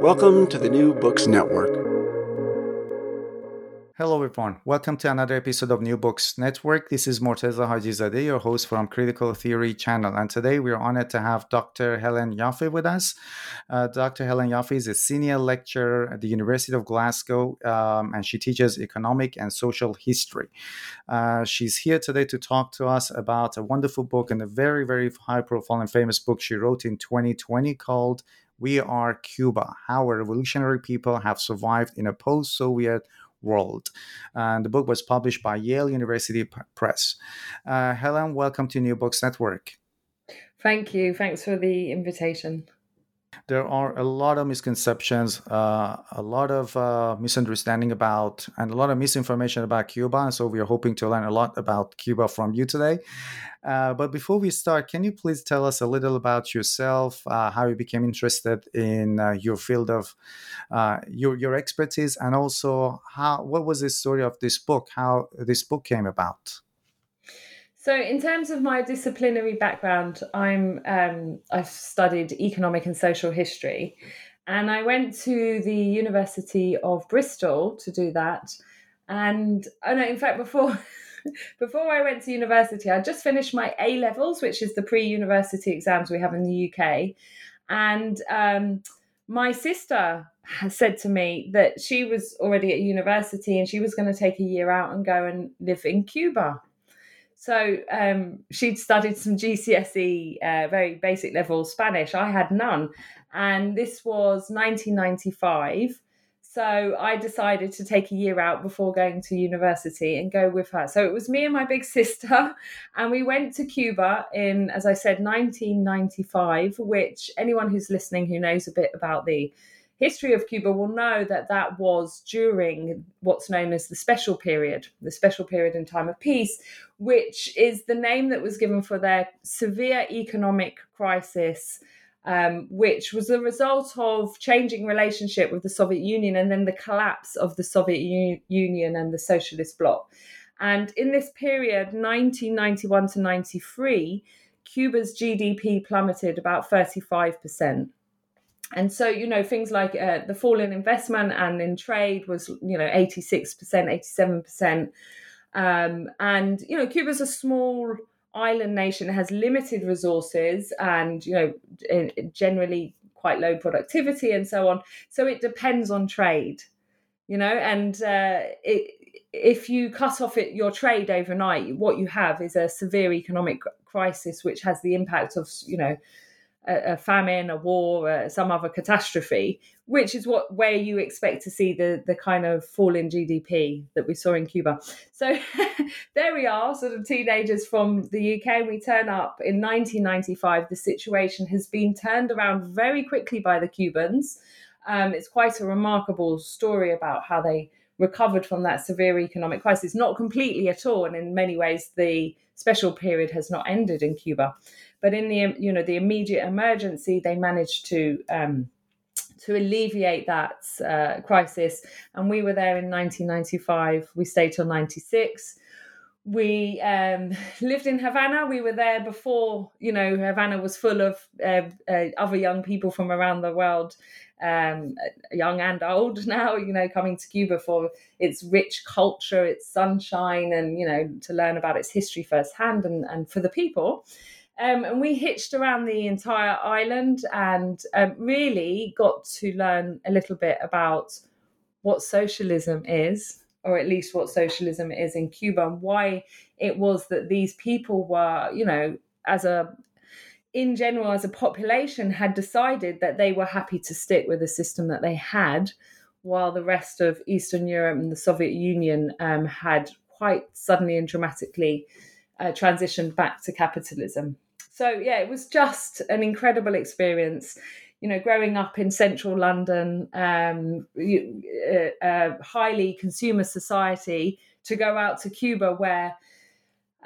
Welcome to the New Books Network. Hello, everyone. Welcome to another episode of New Books Network. This is Morteza Hajizadeh, your host from Critical Theory channel. And today we're honored to have Dr. Helen Yaffe with us. Uh, Dr. Helen Yaffe is a senior lecturer at the University of Glasgow, um, and she teaches economic and social history. Uh, she's here today to talk to us about a wonderful book and a very, very high profile and famous book she wrote in 2020 called We Are Cuba How a Revolutionary People Have Survived in a Post Soviet world. And the book was published by Yale University Press. Uh, Helen, welcome to New Books Network. Thank you. Thanks for the invitation. There are a lot of misconceptions, uh, a lot of uh, misunderstanding about, and a lot of misinformation about Cuba. And so we are hoping to learn a lot about Cuba from you today. Uh, but before we start, can you please tell us a little about yourself, uh, how you became interested in uh, your field of uh, your your expertise, and also how what was the story of this book, how this book came about? So, in terms of my disciplinary background, I'm um, I've studied economic and social history, and I went to the University of Bristol to do that. And oh no, in fact, before before I went to university, I just finished my A levels, which is the pre-university exams we have in the UK, and um, my sister said to me that she was already at university and she was going to take a year out and go and live in Cuba. So um, she'd studied some GCSE, uh, very basic level Spanish. I had none. And this was 1995. So I decided to take a year out before going to university and go with her. So it was me and my big sister, and we went to Cuba in, as I said, 1995, which anyone who's listening who knows a bit about the history of Cuba will know that that was during what's known as the special period, the special period in time of peace, which is the name that was given for their severe economic crisis. Um, which was the result of changing relationship with the Soviet Union and then the collapse of the Soviet U- Union and the socialist bloc. And in this period, 1991 to 93, Cuba's GDP plummeted about 35% and so you know things like uh, the fall in investment and in trade was you know 86% 87% um, and you know cuba's a small island nation. Has limited resources and you know generally quite low productivity and so on. So it depends on trade you know and uh, it, if you cut off it, your trade overnight what you have is a severe economic crisis which has the impact of you know a, a famine, a war, uh, some other catastrophe, which is what where you expect to see the the kind of fall in GDP that we saw in Cuba. So there we are, sort of teenagers from the UK. We turn up in 1995. The situation has been turned around very quickly by the Cubans. Um, it's quite a remarkable story about how they recovered from that severe economic crisis. Not completely at all, and in many ways, the special period has not ended in Cuba. But in the you know the immediate emergency, they managed to um, to alleviate that uh, crisis. And we were there in 1995. We stayed till 96 we um, lived in Havana. We were there before, you know, Havana was full of uh, uh, other young people from around the world, um, young and old now, you know, coming to Cuba for its rich culture, its sunshine, and, you know, to learn about its history firsthand and, and for the people. Um, and we hitched around the entire island and um, really got to learn a little bit about what socialism is or at least what socialism is in Cuba, and why it was that these people were, you know, as a in general, as a population, had decided that they were happy to stick with the system that they had, while the rest of Eastern Europe and the Soviet Union um, had quite suddenly and dramatically uh, transitioned back to capitalism. So, yeah, it was just an incredible experience you know, growing up in central London, um, uh, uh, highly consumer society, to go out to Cuba where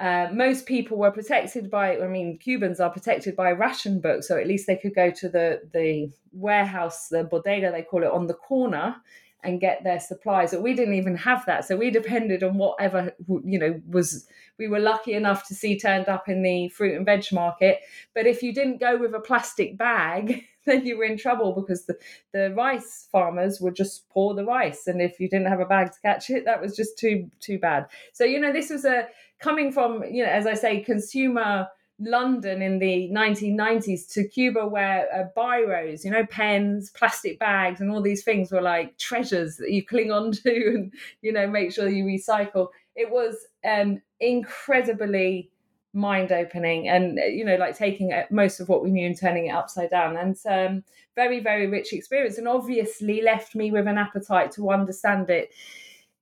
uh, most people were protected by, I mean, Cubans are protected by ration books, so at least they could go to the, the warehouse, the bodega, they call it, on the corner and get their supplies. But we didn't even have that. So we depended on whatever, you know, was, we were lucky enough to see turned up in the fruit and veg market. But if you didn't go with a plastic bag, then you were in trouble because the, the rice farmers would just pour the rice. And if you didn't have a bag to catch it, that was just too, too bad. So, you know, this was a coming from, you know, as I say, consumer London in the 1990s to Cuba, where uh, biros, you know, pens, plastic bags, and all these things were like treasures that you cling on to and, you know, make sure you recycle. It was um, incredibly mind opening and, uh, you know, like taking uh, most of what we knew and turning it upside down. And um, very, very rich experience. And obviously left me with an appetite to understand it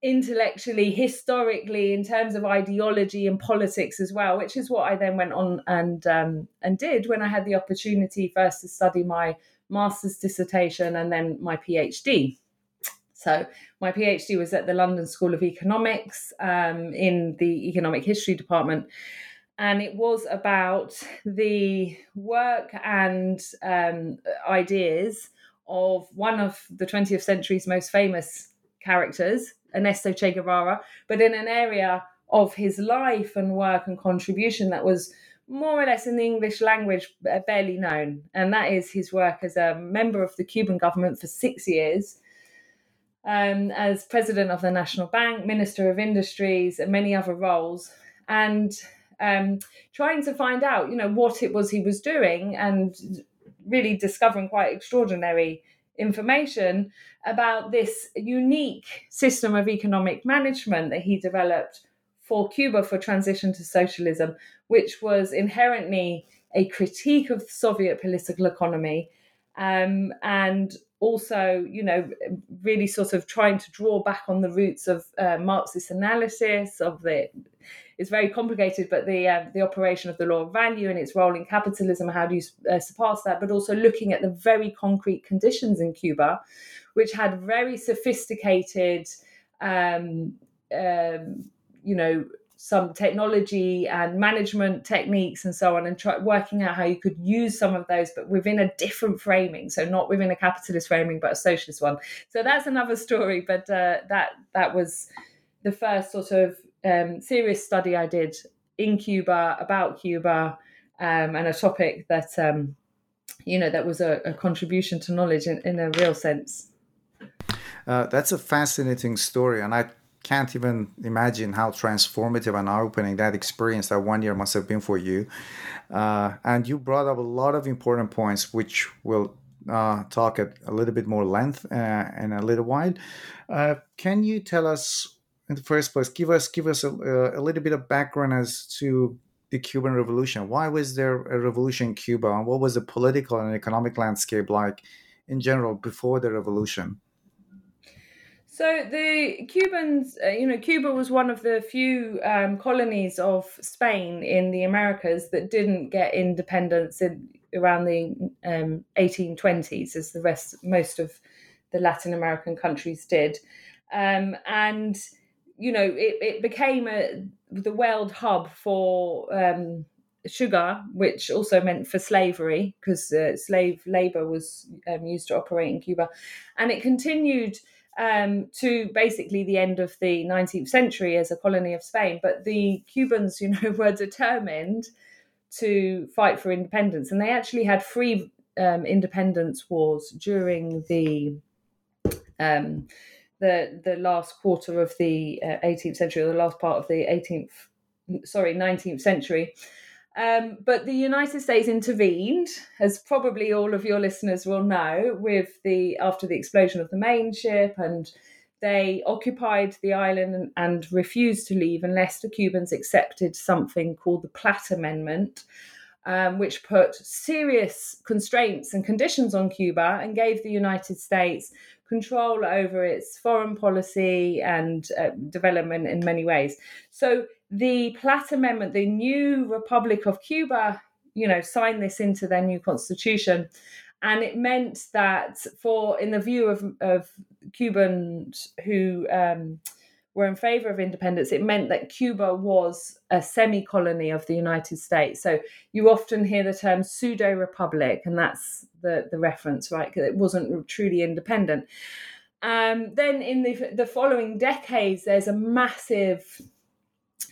intellectually, historically, in terms of ideology and politics as well, which is what I then went on and um, and did when I had the opportunity first to study my master's dissertation and then my PhD. So my PhD was at the London School of Economics um, in the Economic History Department. And it was about the work and um, ideas of one of the 20th century's most famous characters, Ernesto Che Guevara, but in an area of his life and work and contribution that was more or less in the English language barely known. And that is his work as a member of the Cuban government for six years, um, as president of the National Bank, minister of industries, and many other roles. And um, trying to find out, you know, what it was he was doing and really discovering quite extraordinary information about this unique system of economic management that he developed for Cuba for transition to socialism, which was inherently a critique of Soviet political economy um, and also, you know, really sort of trying to draw back on the roots of uh, Marxist analysis of the it's very complicated, but the uh, the operation of the law of value and its role in capitalism, how do you uh, surpass that? But also looking at the very concrete conditions in Cuba, which had very sophisticated, um, um, you know, some technology and management techniques and so on, and try, working out how you could use some of those, but within a different framing. So not within a capitalist framing, but a socialist one. So that's another story. But uh, that that was the first sort of um, serious study I did in Cuba about Cuba um, and a topic that um, you know that was a, a contribution to knowledge in, in, a real sense. Uh, that's a fascinating story, and I can't even imagine how transformative and eye-opening that experience that one year must have been for you. Uh, and you brought up a lot of important points, which we'll uh, talk at a little bit more length uh, in a little while. Uh, can you tell us in the first place, give us give us a, a little bit of background as to the Cuban Revolution. Why was there a revolution in Cuba, and what was the political and economic landscape like in general before the revolution? So the Cubans, uh, you know, Cuba was one of the few um, colonies of Spain in the Americas that didn't get independence in, around the um, 1820s, as the rest, most of the Latin American countries did, um, and you know, it, it became a, the world hub for um, sugar, which also meant for slavery because uh, slave labor was um, used to operate in Cuba, and it continued um, to basically the end of the 19th century as a colony of Spain. But the Cubans, you know, were determined to fight for independence, and they actually had three um, independence wars during the um, the the last quarter of the uh, 18th century, or the last part of the 18th, sorry, 19th century. Um, but the United States intervened, as probably all of your listeners will know, with the after the explosion of the Maine ship, and they occupied the island and, and refused to leave unless the Cubans accepted something called the Platt Amendment, um, which put serious constraints and conditions on Cuba and gave the United States control over its foreign policy and uh, development in many ways. So the Platt Amendment, the new Republic of Cuba, you know, signed this into their new constitution. And it meant that, for in the view of, of Cubans who um, were in favor of independence, it meant that Cuba was a semi colony of the United States. So you often hear the term pseudo republic, and that's the, the reference, right? Because it wasn't truly independent. Um, then in the, the following decades, there's a massive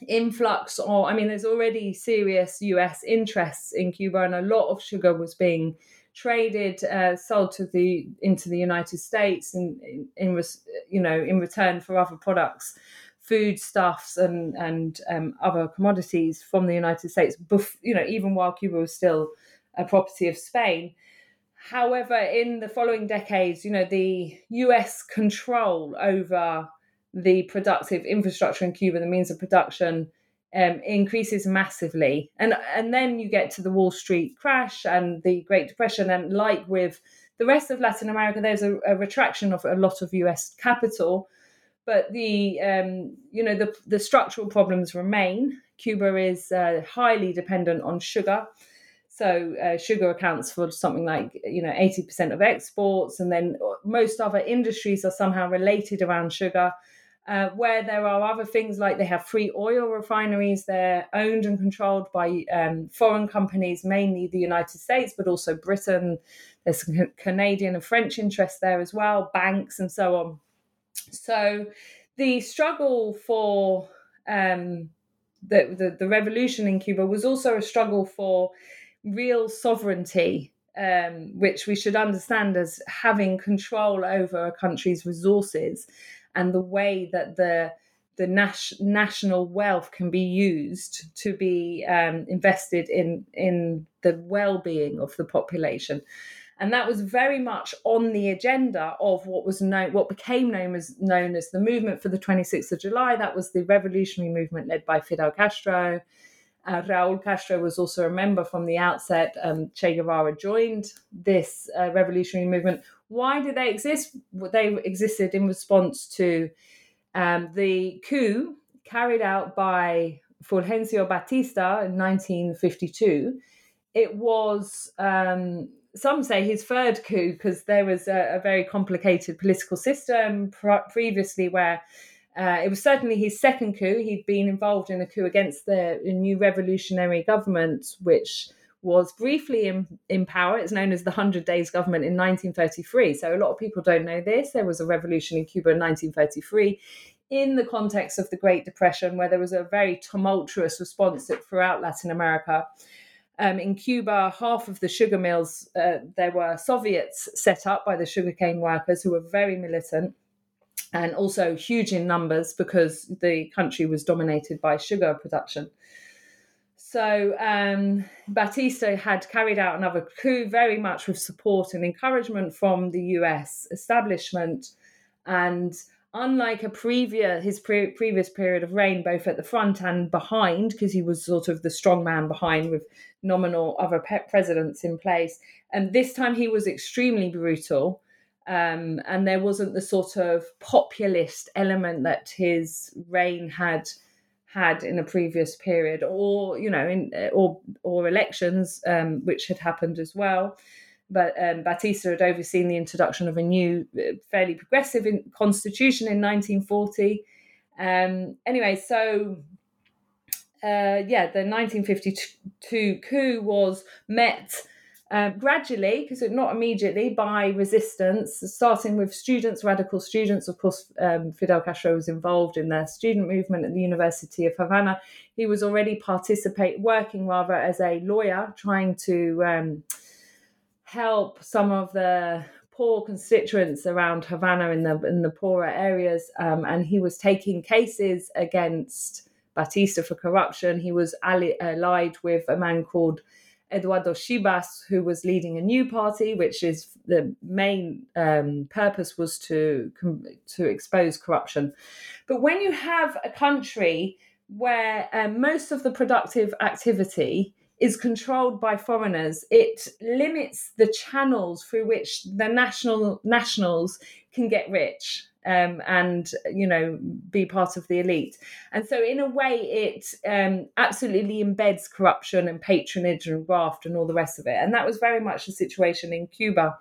influx or i mean there's already serious us interests in cuba and a lot of sugar was being traded uh, sold to the into the united states in, in, you know in return for other products foodstuffs and and um, other commodities from the united states bef- you know even while cuba was still a property of spain. However in the following decades you know the us control over the productive infrastructure in Cuba, the means of production, um, increases massively. And and then you get to the Wall Street crash and the Great Depression, and like with the rest of Latin America, there's a, a retraction of a lot of U.S. capital, but the um, you know the the structural problems remain. Cuba is uh, highly dependent on sugar. So uh, sugar accounts for something like you know 80% of exports, and then most other industries are somehow related around sugar. Uh, where there are other things like they have free oil refineries, they're owned and controlled by um, foreign companies, mainly the United States, but also Britain. There's Canadian and French interests there as well, banks and so on. So the struggle for um, the, the, the revolution in Cuba was also a struggle for real sovereignty um, which we should understand as having control over a country's resources and the way that the the nas- national wealth can be used to be um, invested in in the well-being of the population and that was very much on the agenda of what was known what became known as known as the movement for the 26th of July that was the revolutionary movement led by Fidel Castro uh, Raul Castro was also a member from the outset. Um, che Guevara joined this uh, revolutionary movement. Why did they exist? They existed in response to um, the coup carried out by Fulgencio Batista in 1952. It was, um, some say, his third coup because there was a, a, very complicated political system previously where uh, it was certainly his second coup. He'd been involved in a coup against the new revolutionary government, which was briefly in, in power. It's known as the Hundred Days Government in 1933. So a lot of people don't know this. There was a revolution in Cuba in 1933 in the context of the Great Depression, where there was a very tumultuous response throughout Latin America. Um, in Cuba, half of the sugar mills, uh, there were Soviets set up by the sugarcane workers who were very militant and also huge in numbers because the country was dominated by sugar production. So um, Batista had carried out another coup, very much with support and encouragement from the U.S. establishment, and unlike a previous his pre- previous period of reign, both at the front and behind, because he was sort of the strong man behind with nominal other pe- presidents in place, and this time he was extremely brutal. Um, and there wasn't the sort of populist element that his reign had had in a previous period, or you know, in or or elections, um, which had happened as well. But um, Batista had overseen the introduction of a new, uh, fairly progressive in, constitution in 1940. Um, anyway, so uh, yeah, the 1952 coup was met uh, gradually, because not immediately, by resistance, starting with students, radical students. Of course, um, Fidel Castro was involved in their student movement at the University of Havana. He was already participate, working rather as a lawyer, trying to um, help some of the poor constituents around Havana in the in the poorer areas, um, and he was taking cases against Batista for corruption. He was allied with a man called Eduardo Chibás, who was leading a new party, which is the main um, purpose was to to expose corruption. But when you have a country where um, most of the productive activity is controlled by foreigners, it limits the channels through which the national nationals can get rich um, and you know be part of the elite. And so, in a way, it um, absolutely embeds corruption and patronage and graft and all the rest of it. And that was very much the situation in Cuba.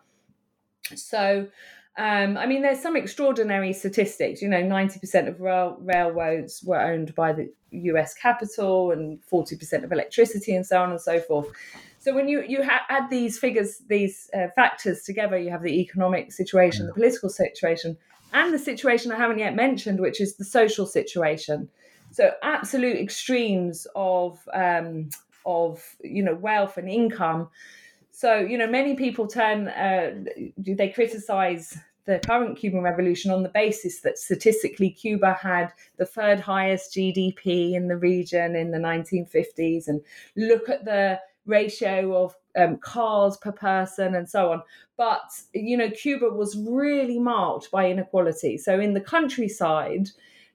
So. Um, I mean, there's some extraordinary statistics. You know, 90% of rail, railroads were owned by the US capital and 40% of electricity and so on and so forth. So when you you ha- add these figures, these uh, factors together, you have the economic situation, the political situation, and the situation I haven't yet mentioned, which is the social situation. So absolute extremes of um, of you know wealth and income. So you know many people turn uh, they criticize the current Cuban revolution on the basis that statistically Cuba had the third highest GDP in the region in the 1950s, and look at the ratio of um, cars per person and so on. But, you know, Cuba was really marked by inequality. So in the countryside,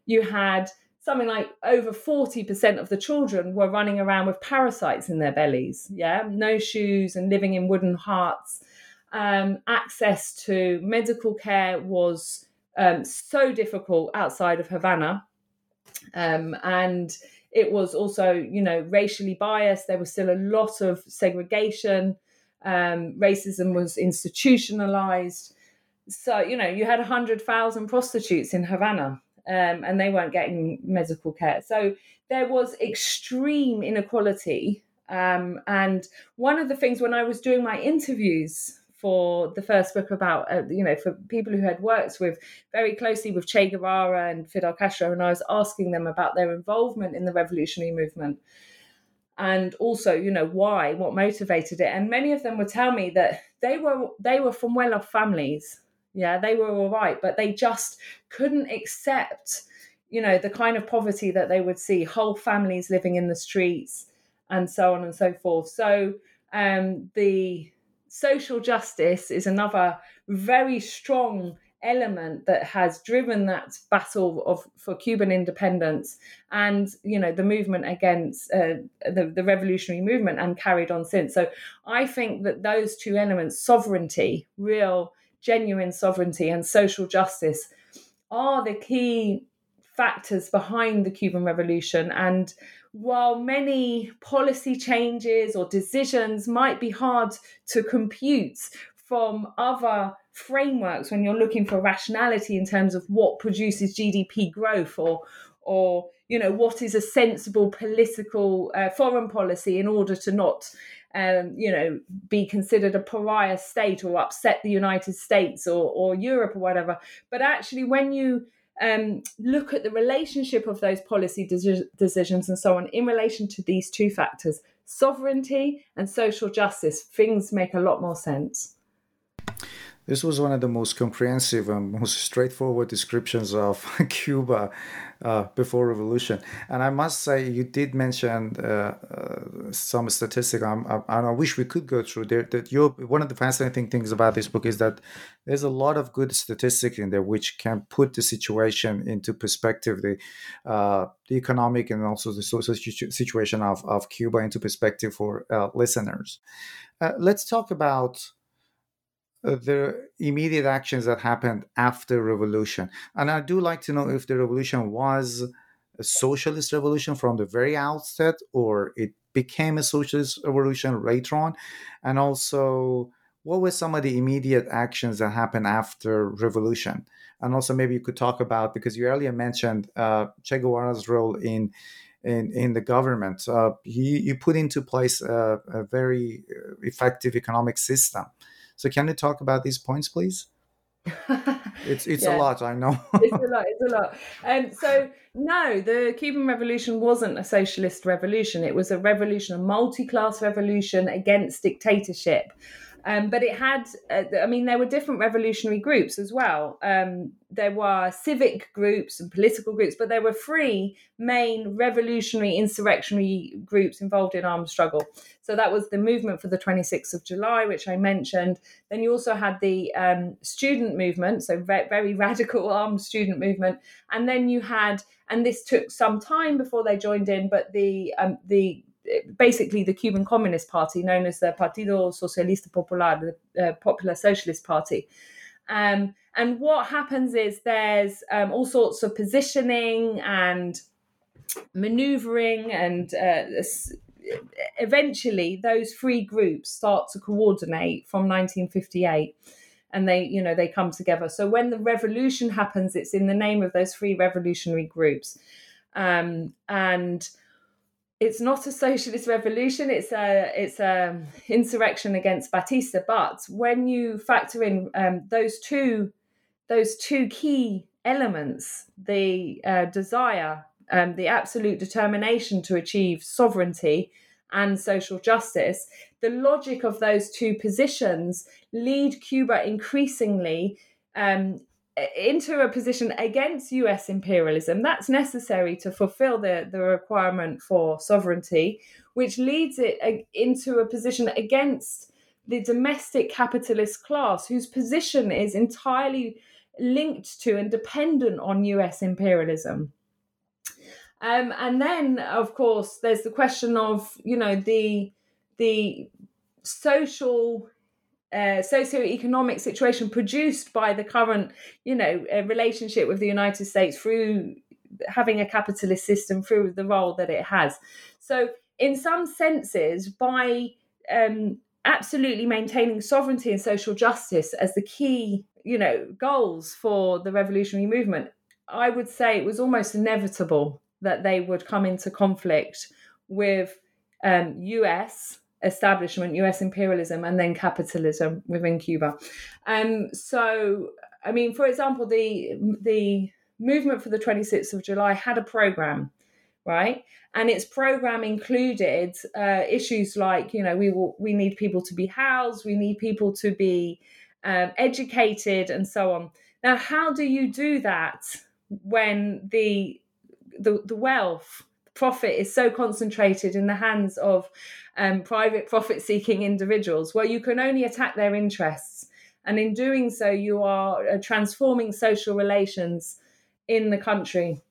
you had something like over 40% of the children were running around with parasites in their bellies. Yeah, no shoes and living in wooden huts. Um, access to medical care was um, so difficult outside of Havana. Um, and it was also, you know, racially biased. There was still a lot of segregation. Um, racism was institutionalized. So, you know, you had 100,000 prostitutes in Havana um, and they weren't getting medical care. So there was extreme inequality. Um, and one of the things when I was doing my interviews for the first book about, uh, you know, for people who had worked with very closely with Che Guevara and Fidel Castro, and I was asking them about their involvement in the revolutionary movement and also you know why what motivated it. And many of them would tell me that they were they were from well-off families. Yeah they were all right but they just couldn't accept you know the kind of poverty that they would see whole families living in the streets and so on and so forth. So um, the social justice is another very strong element that has driven that battle of for Cuban independence and you know the movement against uh, the the revolutionary movement and carried on since. So I think that those two elements, sovereignty, real genuine sovereignty, and social justice, are the key factors behind the Cuban Revolution. And while many policy changes or decisions might be hard to compute from other frameworks when you're looking for rationality in terms of what produces GDP growth or or you know what is a sensible political uh, foreign policy in order to not um, you know be considered a pariah state or upset the United States or, or Europe or whatever. But actually when you um, look at the relationship of those policy de- decisions and so on in relation to these two factors sovereignty and social justice. Things make a lot more sense this was one of the most comprehensive and most straightforward descriptions of Cuba uh, before revolution. And I must say, you did mention uh, uh, some statistic. I'm, I, I, wish we could go through there. That you one of the fascinating things about this book is that there's a lot of good statistics in there which can put the situation into perspective, the uh, the economic and also the social situation of, of Cuba into perspective for uh, listeners. Uh, let's talk about the immediate actions that happened after revolution and i do like to know if the revolution was a socialist revolution from the very outset or it became a socialist revolution later on and also what were some of the immediate actions that happened after revolution and also maybe you could talk about because you earlier mentioned uh, che guevara's role in in, in the government. Uh, he, he put into place a, a very uh, effective economic system. So, can you talk about these points, please? it's it's yeah. a lot, I know. it's a lot. It's a lot. Um, so no, the Cuban Revolution wasn't a socialist revolution. It was a revolution, a multi-class revolution against dictatorship. Um, but it had, uh, I mean, there were different revolutionary groups as well. Um, there were civic groups and political groups, but there were three main revolutionary insurrectionary groups involved in armed struggle. So that was the movement for the 26th of July, which I mentioned. Then you also had the um, student movement, so very, very radical armed student movement. And then you had, and this took some time before they joined in, but the um, the basically the Cuban Communist Party, known as the Partido Socialista Popular, the uh, Popular Socialist Party. Um, and what happens is there's um, all sorts of positioning and maneuvering, and uh, eventually those three groups start to coordinate from 1958 and they you know they come together so when the revolution happens it's in the name of those three revolutionary groups um, and it's not a socialist revolution it's a it's a insurrection against batista but when you factor in um, those two those two key elements the uh, desire um, the absolute determination to achieve sovereignty and social justice the logic of those two positions lead cuba increasingly um, into a position against US imperialism. That's necessary to fulfill the, the requirement for sovereignty, which leads it into a position against the domestic capitalist class, whose position is entirely linked to and dependent on US imperialism. Um, and then, of course, there's the question of, you know, the the social uh, socio-economic situation produced by the current, you know, uh, relationship with the United States through having a capitalist system through the role that it has. So, in some senses, by um, absolutely maintaining sovereignty and social justice as the key, you know, goals for the revolutionary movement, I would say it was almost inevitable that they would come into conflict with um, US establishment, US imperialism, and then capitalism within Cuba. Um, so, I mean, for example, the the movement for the 26th of July had a program, right? And its program included uh, issues like, you know, we will, we need people to be housed, we need people to be um, educated, and so on. Now, how do you do that when the the, the wealth profit is so concentrated in the hands of um, private profit seeking individuals where you can only attack their interests. And in doing so, you are uh, transforming social relations in the country.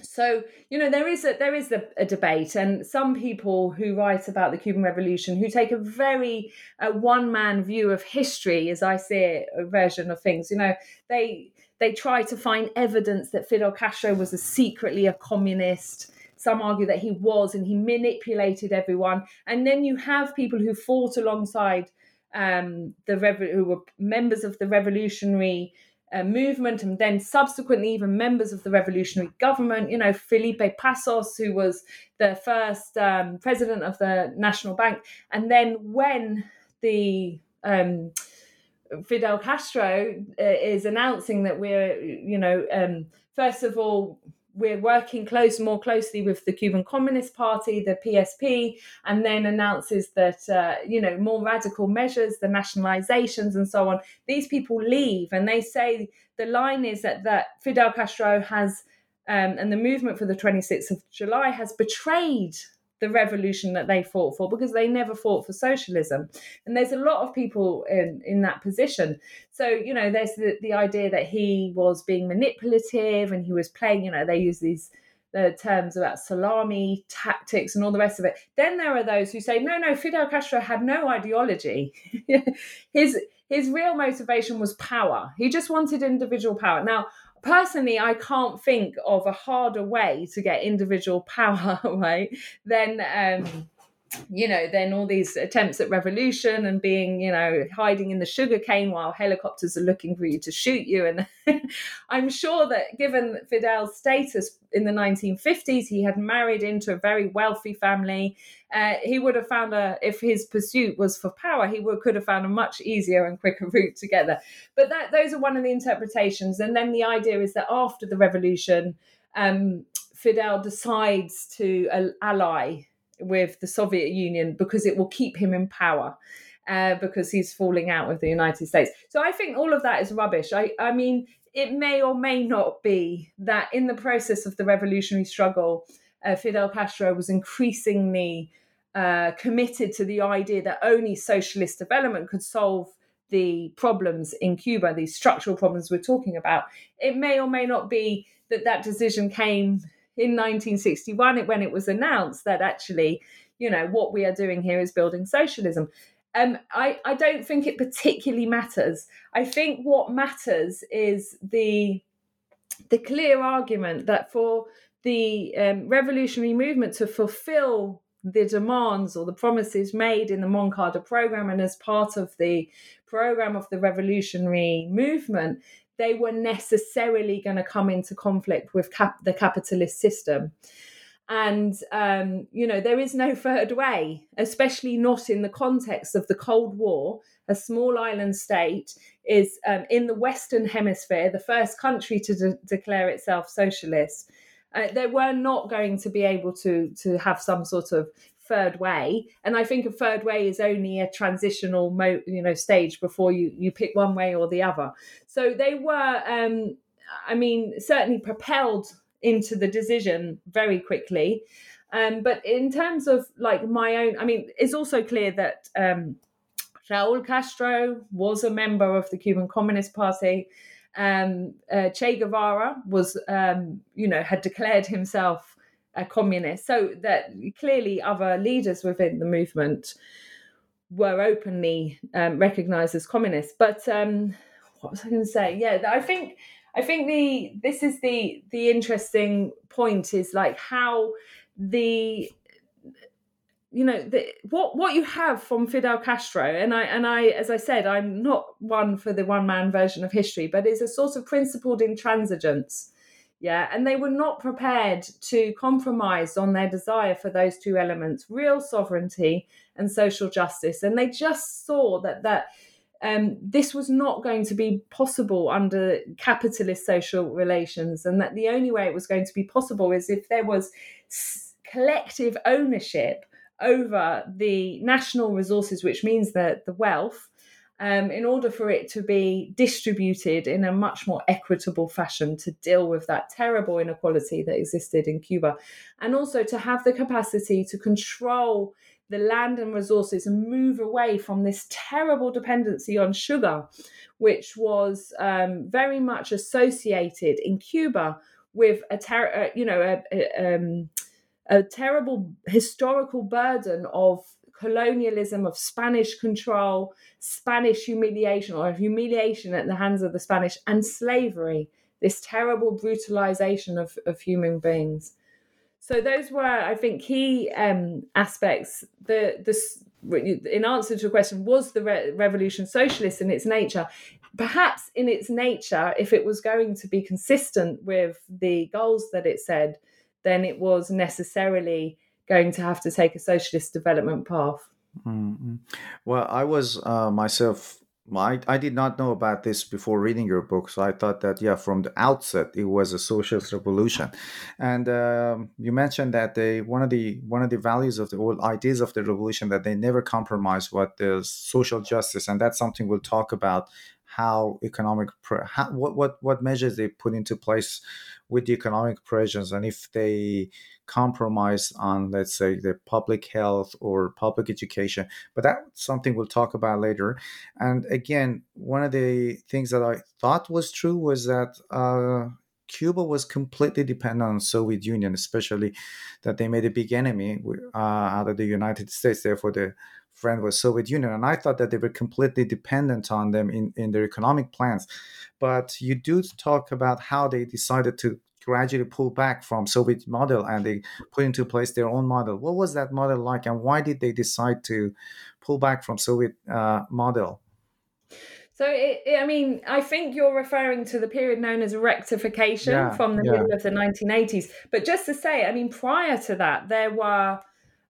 So you know there is a there is a, a, debate, and some people who write about the Cuban Revolution who take a very uh, one man view of history, as I see it, a version of things. You know they they try to find evidence that Fidel Castro was a secretly a communist some argue that he was and he manipulated everyone. And then you have people who fought alongside um, the who were members of the revolutionary uh, movement and then subsequently even members of the revolutionary government. You know, Felipe Pasos, who was the first um, president of the National Bank. And then when the um, Fidel Castro uh, is announcing that we're, you know, um, first of all, we're working close more closely with the Cuban Communist Party, the PSP, and then announces that uh, you know more radical measures, the nationalizations and so on. These people leave, and they say the line is that that Fidel Castro has um, and the movement for the 26th of July has betrayed the revolution that they fought for because they never fought for socialism. And there's a lot of people in, in that position. So, you know, there's the, the idea that he was being manipulative and he was playing, you know, they use these the terms about salami tactics and all the rest of it. Then there are those who say, no, no, Fidel Castro had no ideology. his his real motivation was power. He just wanted individual power. Now, personally, I can't think of a harder way to get individual power, right, than um, you know, then all these attempts at revolution and being, you know, hiding in the sugarcane while helicopters are looking for you to shoot you. And I'm sure that given Fidel's status in the 1950s, he had married into a very wealthy family. Uh, he would have found a, if his pursuit was for power, he would, could have found a much easier and quicker route together. But that those are one of the interpretations. And then the idea is that after the revolution, um, Fidel decides to uh, ally with the Soviet Union because it will keep him in power. Uh, because he's falling out with the United States. So I think all of that is rubbish. I, I mean, it may or may not be that in the process of the revolutionary struggle, uh, Fidel Castro was increasingly uh, committed to the idea that only socialist development could solve the problems in Cuba, these structural problems we're talking about. It may or may not be that that decision came in 1961 when it was announced that actually, you know, what we are doing here is building socialism. Um, I, I don't think it particularly matters. I think what matters is the the clear argument that for the um, revolutionary movement to fulfill the demands or the promises made in the Moncada program and as part of the program of the revolutionary movement, they were necessarily going to come into conflict with cap- the capitalist system. And, um, you know, there is no third way, especially not in the context of the Cold War. A small island state is um, in the Western Hemisphere, the first country to de- declare itself socialist. Uh, they were not going to be able to to have some sort of third way. And i think a third way is only a transitional mo- you know stage before you you pick one way or the other. So they were um i mean certainly propelled into the decision very quickly. Um but in terms of like my own i mean it's also clear that um Raul Castro was a member of the Cuban Communist Party. Um, uh, che Guevara was, um, you know, had declared himself a communist. So that clearly other leaders within the movement were openly um, recognized as communists. But um, what was I going to say? Yeah, I think I think the this is the the interesting point is like how the you know the, what what you have from Fidel Castro and I and I as I said I'm not one for the one man version of history but it's a sort of principled intransigence yeah, and they were not prepared to compromise on their desire for those two elements, real sovereignty and social justice. And they just saw that that um, this was not going to be possible under capitalist social relations, and that the only way it was going to be possible is if there was collective ownership over the national resources, which means that the wealth, um, in order for it to be distributed in a much more equitable fashion to deal with that terrible inequality that existed in Cuba, and also to have the capacity to control the land and resources and move away from this terrible dependency on sugar, which was um, very much associated in Cuba with a ter- uh, you know a, a, um, a terrible historical burden of colonialism, of Spanish control, Spanish humiliation or humiliation at the hands of the Spanish, and slavery, this terrible brutalization of, of human beings. So those were, I think, key um, aspects. The this in answer to a question, was the re- revolution socialist in its nature? Perhaps in its nature, if it was going to be consistent with the goals that it said, then it was necessarily going to have to take a socialist development path. Mm-hmm. Well, I was uh, myself. I, I did not know about this before reading your book, so I thought that yeah, from the outset it was a socialist revolution, and um, you mentioned that they one of the one of the values of the old ideas of the revolution that they never compromise what the social justice, and that's something we'll talk about how economic how, what what what measures they put into place with the economic pressures and if they compromise on let's say the public health or public education but that's something we'll talk about later and again one of the things that i thought was true was that uh, Cuba was completely dependent on Soviet Union, especially that they made a big enemy uh, out of the United States. Therefore, the friend was Soviet Union, and I thought that they were completely dependent on them in, in their economic plans. But you do talk about how they decided to gradually pull back from Soviet model and they put into place their own model. What was that model like, and why did they decide to pull back from Soviet uh, model? So, it, it, I mean, I think you're referring to the period known as rectification Yeah, from the yeah. middle of the 1980s. But just to say, I mean, prior to that, there were,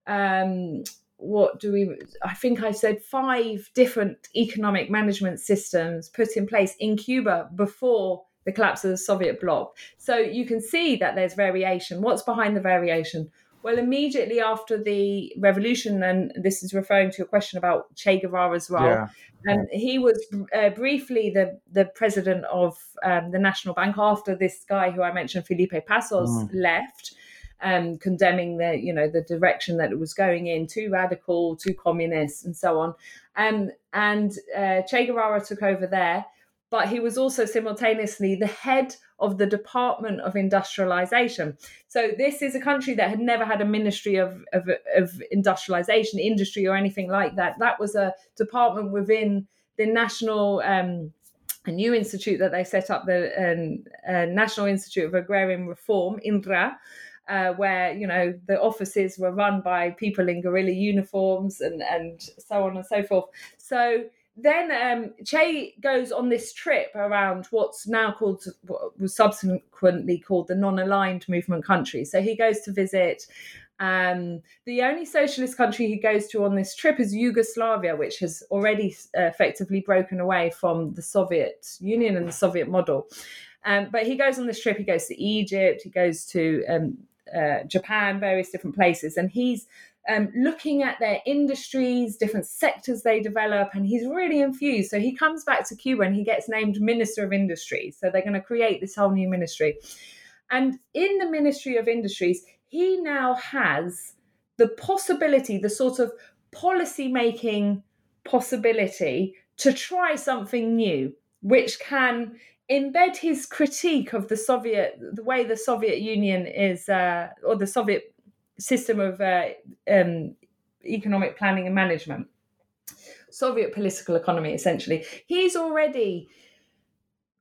um, what do we, I think I said five different economic management systems put in place in Cuba before the collapse of the Soviet bloc. So you can see that there's variation. What's behind the variation? Well, immediately after the revolution, and this is referring to a question about Che Guevara as well. Yeah. And he was uh, briefly the the president of um, the National Bank after this guy who I mentioned, Felipe Pasos, Mm. left, um, condemning the you know the direction that it was going in, too radical, too communist, and so on. Um, and uh, Che Guevara took over there, but he was also simultaneously the head of the Department of Industrialization. So this is a country that had never had a ministry of, of, of industrialization, industry, or anything like that. That was a department within the national. Um, a new institute that they set up, the um, uh, National Institute of Agrarian Reform, INRA, uh, where you know the offices were run by people in guerrilla uniforms and and so on and so forth. So then um, Che goes on this trip around what's now called, what was subsequently called the non-aligned movement countries. So he goes to visit. Um, the only socialist country he goes to on this trip is Yugoslavia, which has already uh, effectively broken away from the Soviet Union and the Soviet model. Um, but he goes on this trip. He goes to Egypt. He goes to um, uh, Japan, various different places, and he's um, looking at their industries, different sectors they develop, and he's really infused. So he comes back to Cuba and he gets named Minister of Industry. So they're going to create this whole new ministry. And in the Ministry of Industries, he now has the possibility, the sort of policy making possibility to try something new, which can embed his critique of the Soviet, the way the Soviet Union is, uh, or the Soviet system of uh, um, economic planning and management, Soviet political economy, essentially. He's already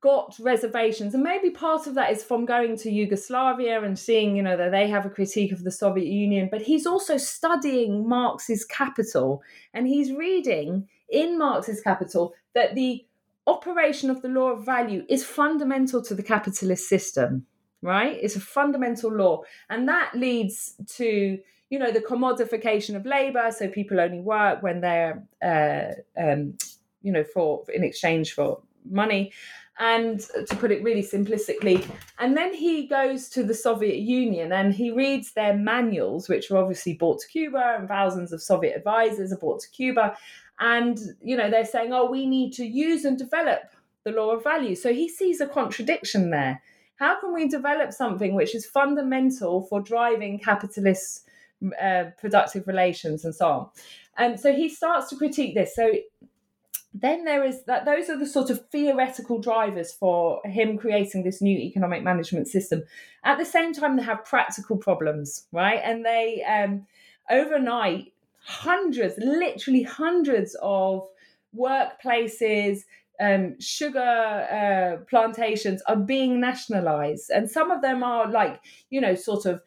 got reservations and maybe part of that is from going to Yugoslavia and seeing you know that they have a critique of the Soviet Union but he's also studying Marx's capital and he's reading in Marx's capital that the operation of the law of value is fundamental to the capitalist system right? It's a fundamental law. And that leads to you know the commodification of labor. So people only work when they're uh, um, you know for in exchange for money. And to put it really simplistically and then he goes to the soviet union and he reads their manuals which were obviously brought to cuba and thousands of soviet advisors are brought to cuba and you know they're saying oh we need to use and develop the law of value. So he sees a contradiction there. How can we develop something which is fundamental for driving capitalist uh, productive relations and so on? And so he starts to critique this. So then there is that those are the sort of theoretical drivers for him creating this new economic management system. At the same time they have practical problems right? And they um overnight hundreds literally hundreds of workplaces um, sugar uh, plantations are being nationalized. And some of them are like you know sort of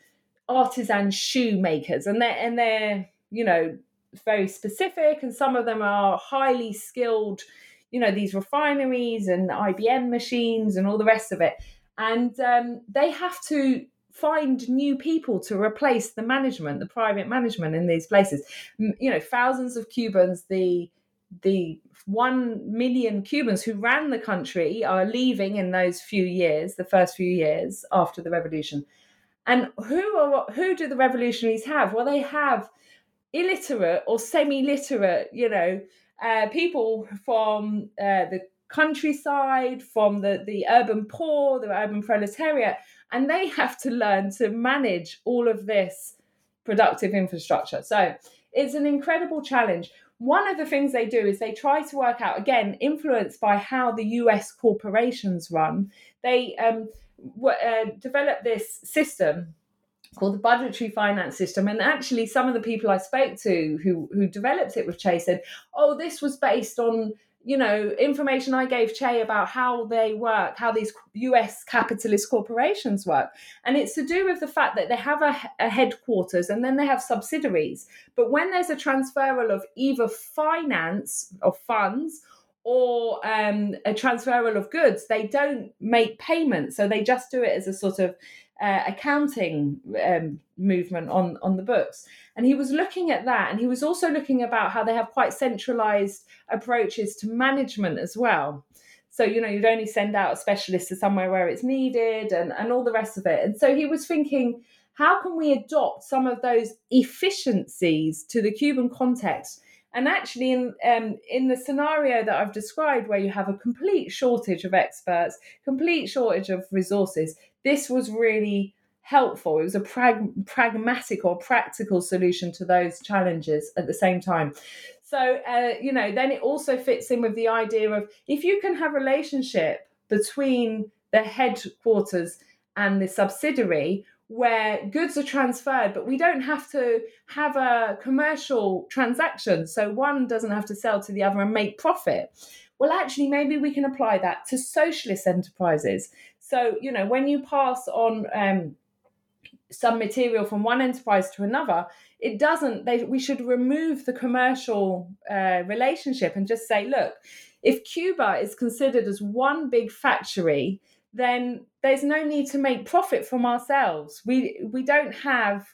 artisan shoemakers. And they're and they're you know very specific. And some of them are highly skilled you know these refineries and ibm machines and all the rest of it. And um, they have to find new people to replace the management the private management in these places. You know thousands of cubans the the one million cubans who ran the country are leaving in those few years the first few years after the revolution. And who are who do the revolutionaries have? Well they have illiterate or semi-literate, you know, uh, people from uh, the countryside, from the, the urban poor, the urban proletariat, and they have to learn to manage all of this productive infrastructure. So it's an incredible challenge. One of the things they do is they try to work out, again, influenced by how the US corporations run, they um, w- uh, develop this system called the budgetary finance system. And actually, some of the people I spoke to who who developed it with Chase said, "Oh, this was based on." You know, information I gave Che about how they work, how these US capitalist corporations work. And it's to do with the fact that they have a, a headquarters and then they have subsidiaries. But when there's a transferal of either finance or funds or um, a transferal of goods, they don't make payments. So they just do it as a sort of uh, accounting um, movement on on the books. And he was looking at that and he was also looking about how they have quite centralized approaches to management as well. So you know you'd only send out a specialist to somewhere where it's needed and and all the rest of it. And so he was thinking how can we adopt some of those efficiencies to the cuban context? And actually, in um, in the scenario that I've described, where you have a complete shortage of experts, complete shortage of resources, this was really helpful. It was a prag- pragmatic or practical solution to those challenges at the same time. So, uh, you know, then it also fits in with the idea of if you can have a relationship between the headquarters and the subsidiary where goods are transferred, but we don't have to have a commercial transaction. So one doesn't have to sell to the other and make profit. Well, actually, maybe we can apply that to socialist enterprises. So, you know, when you pass on um, some material from one enterprise to another, it doesn't, they, we should remove the commercial uh, relationship and just say, look, if Cuba is considered as one big factory, then there's no need to make profit from ourselves. We we don't have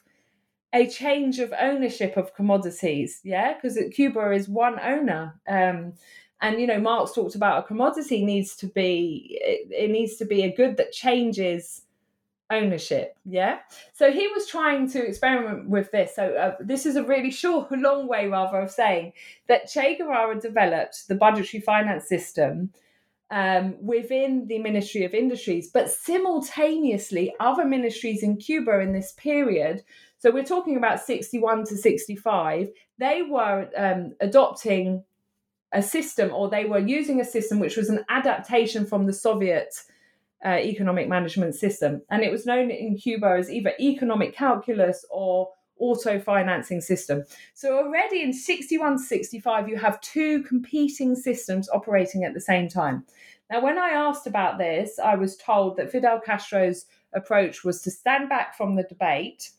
a change of ownership of commodities, yeah, because Cuba is one owner. Um, and you know, Marx talked about a commodity needs to be it, it needs to be a good that changes ownership yeah so he was trying to experiment with this so uh, this is a really short long way rather of saying that che guevara developed the budgetary finance system um, within the Ministry of Industries, but simultaneously, other ministries in Cuba in this period. So we're talking about 61 to 65. They were um, adopting a system, or they were using a system which was an adaptation from the Soviet uh, economic management system. And it was known in Cuba as either economic calculus or auto financing system. So already in 61 65, you have two competing systems operating at the same time. Now, when I asked about this, I was told that Fidel Castro's approach was to stand back from the debate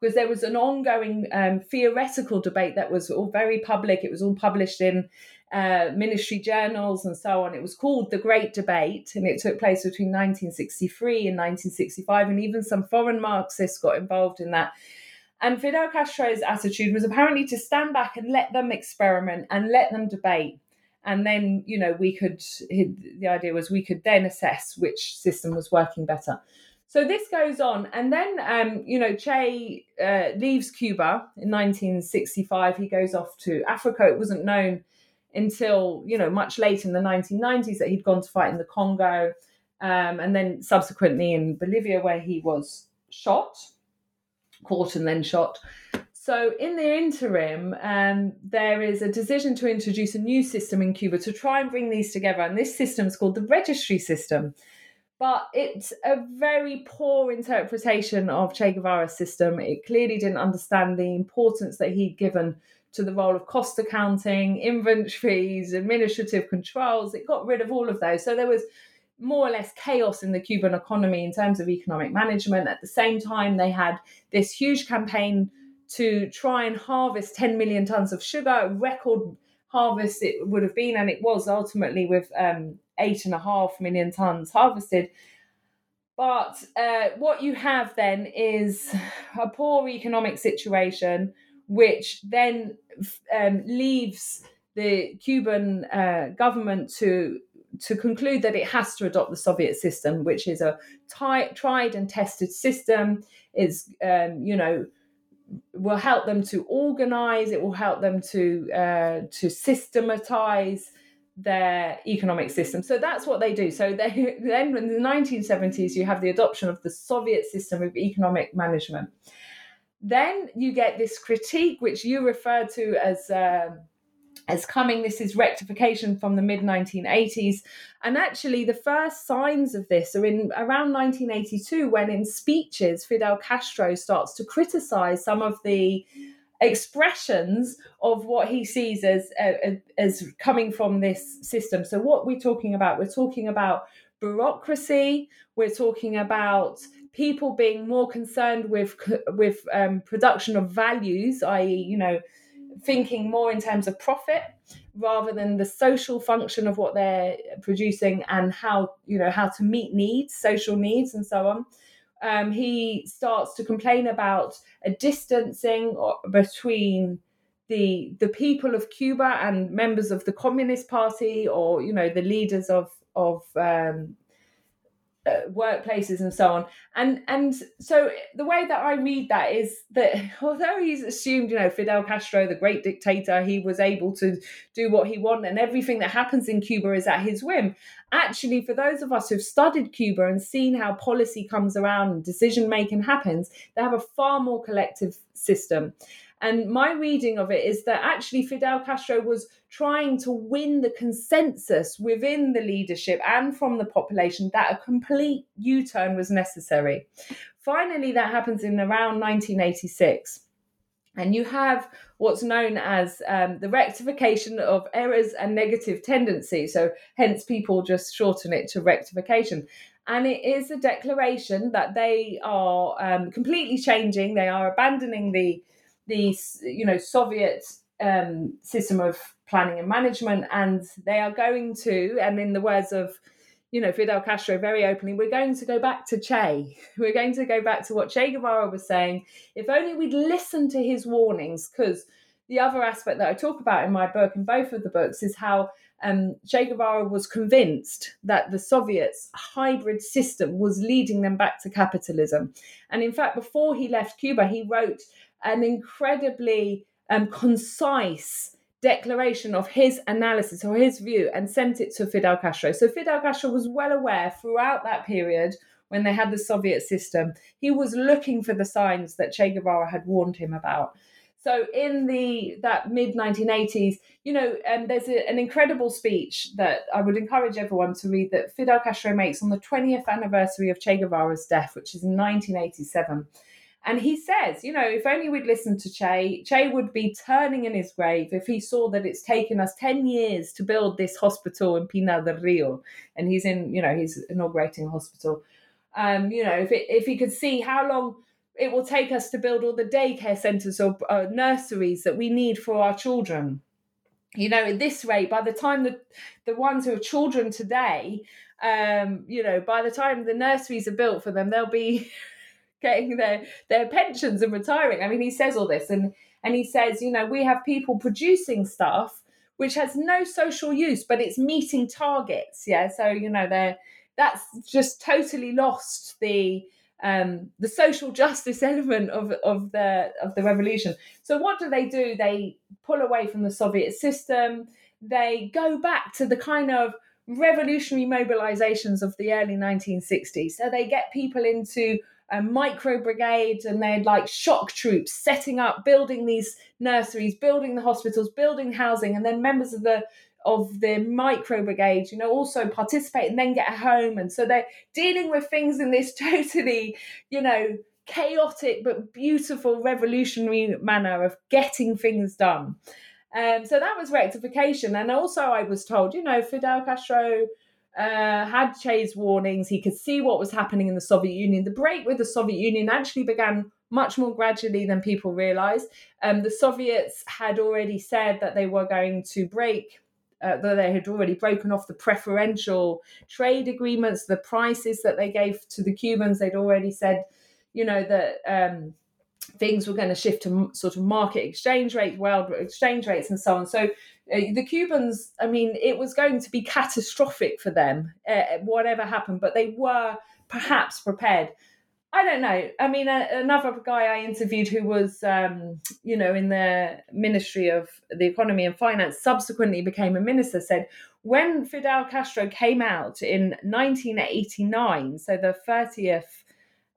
because there was an ongoing um, theoretical debate that was all very public. It was all published in uh, ministry journals and so on. It was called the Great Debate, and it took place between 1963 and 1965, and even some foreign Marxists got involved in that. And Fidel Castro's attitude was apparently to stand back and let them experiment and let them debate. And then, you know, we could, the idea was we could then assess which system was working better. So this goes on. And then, um, you know, Che uh, leaves Cuba in 1965. He goes off to Africa. It wasn't known until, you know, much later in the 1990s that he'd gone to fight in the Congo. Um, and then subsequently in Bolivia, where he was shot caught and then shot. So, in the interim, um, there is a decision to introduce a new system in Cuba to try and bring these together. And this system is called the registry system. But it's a very poor interpretation of Che Guevara's system. It clearly didn't understand the importance that he'd given to the role of cost accounting, inventories, administrative controls. It got rid of all of those. So, there was more or less chaos in the Cuban economy in terms of economic management. At the same time, they had this huge campaign to try and harvest 10 million tons of sugar, record harvest it would have been, and it was ultimately with um, eight and a half million tons harvested. But uh, what you have then is a poor economic situation, which then um, leaves the Cuban uh, government to to conclude that it has to adopt the Soviet system, which is a tried and tested system, is um, you know will help them to organize. It will help them to uh, to systematize their economic system. So that's what they do. So they, then in the 1970s, you have the adoption of the Soviet system of economic management. Then you get this critique, which you refer to as. Uh, as coming. This is rectification from the mid 1980s. And actually, the first signs of this are in around 1982, when in speeches, Fidel Castro starts to criticize some of the expressions of what he sees as uh, as coming from this system. So what we're talking about, we're talking about bureaucracy. We're talking about people being more concerned with with um, production of values, i.e., you know, thinking more in terms of profit rather than the social function of what they're producing and how you know how to meet needs, social needs, and so on um, he starts to complain about a distancing between the the people of Cuba and members of the Communist Party, or you know the leaders of of um, Uh, workplaces and so on. And and so the way that i read that is that although he's assumed you know fidel castro the great dictator he was able to do what he wanted and everything that happens in cuba is at his whim actually for those of us who've studied cuba and seen how policy comes around and decision making happens they have a far more collective system and my reading of it is that actually Fidel Castro was trying to win the consensus within the leadership and from the population that a complete U turn was necessary. Finally, that happens in around 1986. And you have what's known as um, the rectification of errors and negative tendencies. So, hence, people just shorten it to rectification and it is a declaration that they are um, completely changing. They are abandoning the the you know Soviet um, system of planning and management, and they are going to, and in the words of you know Fidel Castro very openly, we're going to go back to Che. We're going to go back to what Che Guevara was saying. If only we'd listened to his warnings, because the other aspect that I talk about in my book, in both of the books, is how um, Che Guevara was convinced that the Soviets' hybrid system was leading them back to capitalism. And in fact, before he left Cuba, he wrote an incredibly um, concise declaration of his analysis or his view and sent it to Fidel Castro. So Fidel Castro was well aware throughout that period when they had the Soviet system, he was looking for the signs that Che Guevara had warned him about. So in the that mid 1980s, you know, um, there's a, an incredible speech that I would encourage everyone to read that Fidel Castro makes on the 20th anniversary of Che Guevara's death, which is in 1987. And he says, you know, if only we'd listened to Che, Che would be turning in his grave if he saw that it's taken us 10 years to build this hospital in Pinar del Rio. And he's in, you know, he's inaugurating a hospital. Um, you know, if, it, if he could see how long it will take us to build all the daycare centres or uh, nurseries that we need for our children. You know, at this rate, by the time the, the ones who are children today, um, you know, by the time the nurseries are built for them, they'll be getting their their pensions and retiring. I mean, he says all this, and and he says, you know, we have people producing stuff which has no social use, but it's meeting targets. Yeah, so you know, they're that's just totally lost the um, the social justice element of of the of the revolution. So what do they do? They pull away from the Soviet system. They go back to the kind of revolutionary mobilizations of the early 1960s. So they get people into a micro brigades and they're like shock troops setting up building these nurseries building the hospitals building housing and then members of the of the micro brigade you know also participate and then get home. And so they're dealing with things in this totally you know chaotic but beautiful revolutionary manner of getting things done. Um, so that was rectification. And also i was told you know fidel castro uh, had Che's warnings. He could see what was happening in the Soviet Union. The break with the Soviet Union actually began much more gradually than people realized. Um, the Soviets had already said that they were going to break. Uh, that they had already broken off the preferential trade agreements, the prices that they gave to the Cubans. They'd already said, you know, that um, things were going to shift to sort of market exchange rates, world exchange rates, and so on. So the Cubans, I mean, it was going to be catastrophic for them, uh, whatever happened, but they were perhaps prepared. I don't know. I mean, a, another guy I interviewed who was, um, you know, in the Ministry of the Economy and Finance, subsequently became a minister, said when Fidel Castro came out in 1989, so the 30th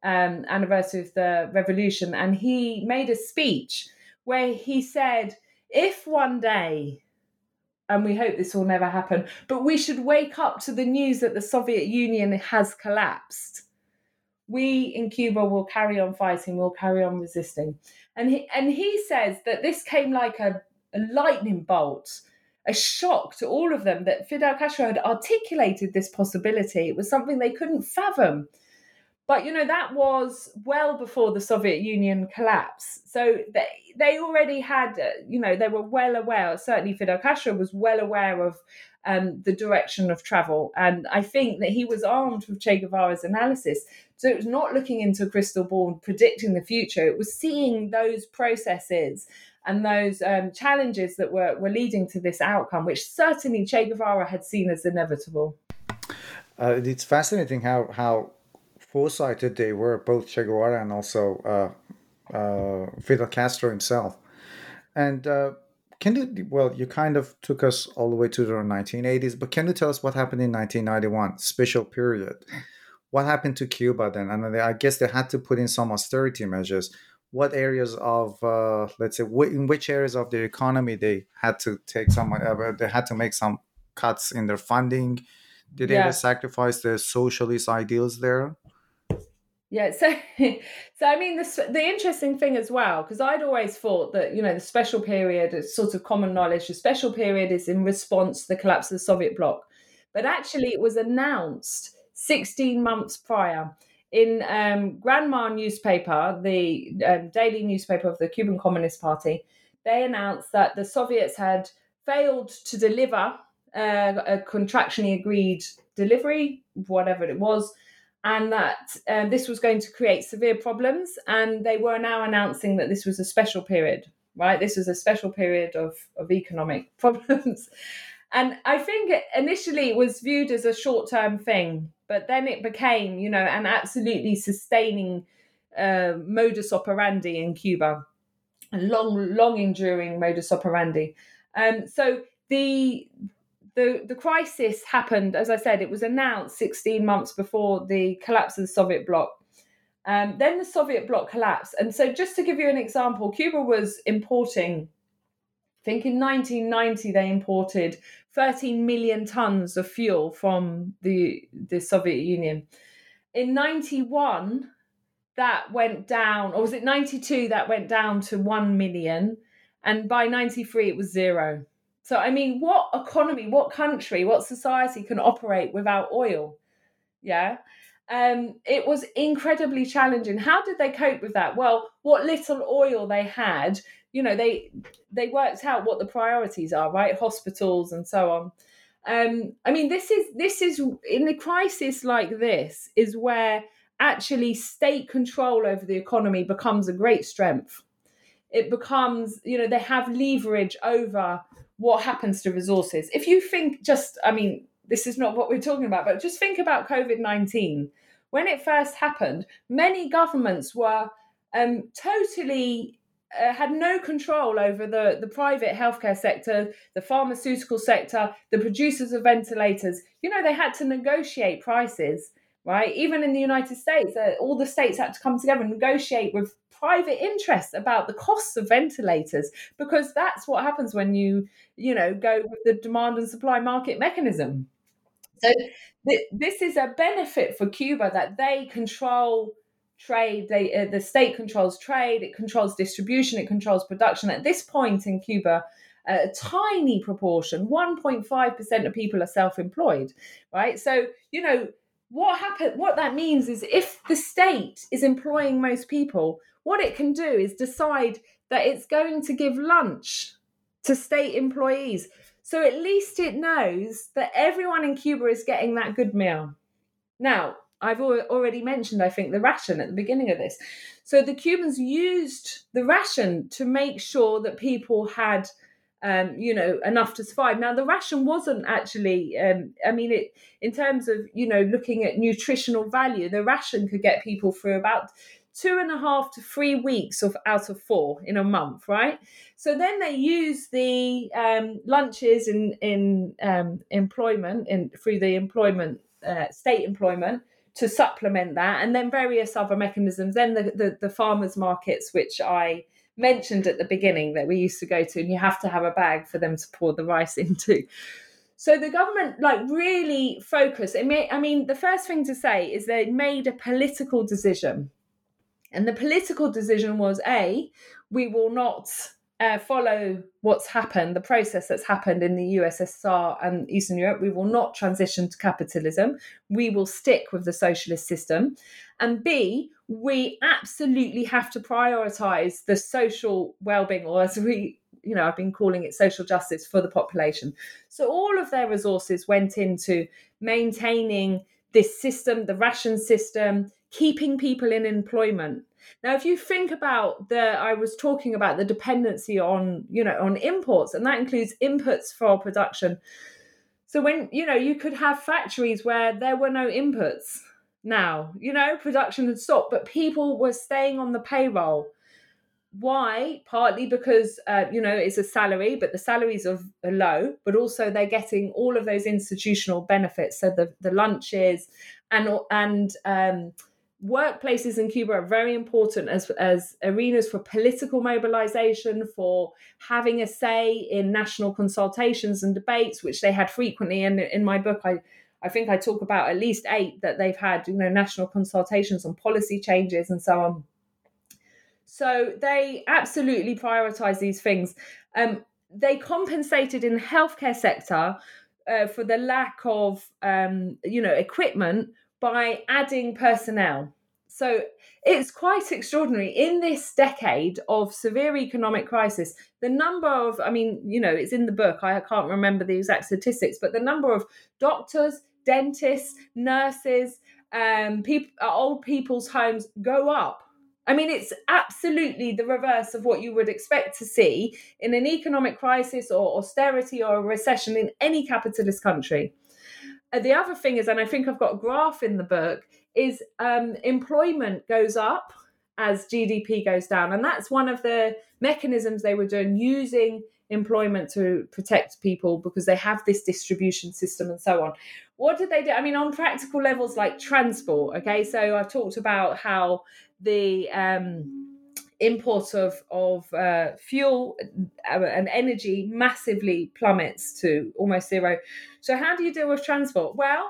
um, anniversary of the revolution, and he made a speech where he said, if one day and we hope this will never happen. But we should wake up to the news that the Soviet Union has collapsed. we in Cuba will carry on fighting, we'll carry on resisting. And he, and he says that this came like a, a lightning bolt, a shock to all of them that Fidel Castro had articulated this possibility. It was something they couldn't fathom. But you know that was well before the Soviet Union collapse, so they they already had uh, you know they were well aware. Certainly, Fidel Castro was well aware of um, the direction of travel, and I think that he was armed with Che Guevara's analysis. So it was not looking into a crystal ball predicting the future; it was seeing those processes and those um, challenges that were were leading to this outcome, which certainly Che Guevara had seen as inevitable. Uh, it's fascinating how how foresighted they were, both Che Guevara and also uh, uh, Fidel Castro himself. And uh, can you, well, you kind of took us all the way to the 1980s, but can you tell us what happened in 1991, special period? What happened to Cuba then? And I guess they had to put in some austerity measures. What areas of, uh, let's say, in which areas of the economy they had to take some, uh, they had to make some cuts in their funding? Did they yeah. sacrifice their socialist ideals there? Yeah, so so I mean the the interesting thing as well because I'd always thought that you know the special period is sort of common knowledge. The special period is in response to the collapse of the Soviet bloc, but actually it was announced 16 months prior in um, Granma newspaper, the um, daily newspaper of the Cuban Communist Party. They announced that the Soviets had failed to deliver uh, a contractually agreed delivery, whatever it was and that um, this was going to create severe problems. And they were now announcing that this was a special period, right? This was a special period of, of economic problems. and I think initially it was viewed as a short term thing, but then it became, you know, an absolutely sustaining uh, modus operandi in Cuba, a long, long enduring modus operandi. Um, so the the the crisis happened, as I said, it was announced 16 months before the collapse of the Soviet bloc. Um, then the Soviet bloc collapsed, and so just to give you an example, Cuba was importing. I think in 1990 they imported 13 million tons of fuel from the the Soviet Union. In 91, that went down, or was it 92 that went down to 1 million, and by 93 it was zero. So, I mean, what economy, what country, what society can operate without oil? Yeah. Um, it was incredibly challenging. How did they cope with that? Well, what little oil they had, you know, they they worked out what the priorities are, right? Hospitals and so on. Um, I mean, this is this is in a crisis like this is where actually state control over the economy becomes a great strength. It becomes, you know, they have leverage over what happens to resources. If you think just, I mean, this is not what we're talking about, but just think about COVID 19. When it first happened, many governments were um, totally uh, had no control over the, the private healthcare sector, the pharmaceutical sector, the producers of ventilators. You know, they had to negotiate prices, right? Even in the United States, uh, all the states had to come together and negotiate with private interests about the costs of ventilators because that's what happens when you you know go with the demand and supply market mechanism. So th- this is a benefit for cuba that they control trade they uh, the state controls trade it controls distribution it controls production. At this point in cuba a tiny proportion 1.5% of people are self-employed right? So you know what happen what that means is if the state is employing most people what it can do is decide that it's going to give lunch to state employees. So at least it knows that everyone in Cuba is getting that good meal. Now, I've already mentioned, I think, the ration at the beginning of this. So the Cubans used the ration to make sure that people had, um, you know, enough to survive. Now the ration wasn't actually, um, I mean, it in terms of you know looking at nutritional value, the ration could get people through about two and a half to three weeks of out of four in a month, right? So then they use the um, lunches in in um, employment in through the employment uh, state employment to supplement that, and then various other mechanisms. Then the, the the farmers markets, which I mentioned at the beginning that we used to go to, and you have to have a bag for them to pour the rice into. So the government like really focused. It I mean, the first thing to say is they made a political decision. And the political decision was A, we will not uh, follow what's happened, the process that's happened in the USSR and Eastern Europe. We will not transition to capitalism. We will stick with the socialist system. And B, we absolutely have to prioritize the social well-being, or as we you know, I've been calling it social justice for the population. So all of their resources went into maintaining this system, the ration system, keeping people in employment. Now, if you think about the, I was talking about the dependency on, you know, on imports, and that includes inputs for production. So when, you know, you could have factories where there were no inputs now, you know, production had stopped, but people were staying on the payroll why partly because uh, you know it's a salary but the salaries are, low but also they're getting all of those institutional benefits so the the lunches and and um, workplaces in Cuba are very important as as arenas for political mobilization for having a say in national consultations and debates which they had frequently and in my book I I think I talk about at least eight that they've had you know national consultations on policy changes and so on so they absolutely prioritize these things. Um, they compensated in the healthcare sector uh, for the lack of, um, you know, equipment by adding personnel. So it's quite extraordinary. In this decade of severe economic crisis, the number of, I mean, you know, it's in the book, I can't remember the exact statistics, but the number of doctors, dentists, nurses, um, people, old people's homes go up I mean, it's absolutely the reverse of what you would expect to see in an economic crisis or austerity or a recession in any capitalist country. Uh, the other thing is, and I think I've got a graph in the book, is um, employment goes up as GDP goes down. And that's one of the mechanisms they were doing using employment to protect people because they have this distribution system and so on. What did they do? I mean, on practical levels like transport, okay, so I've talked about how the um, import of of uh, fuel uh, and energy massively plummets to almost zero. So how do you deal with transport? Well,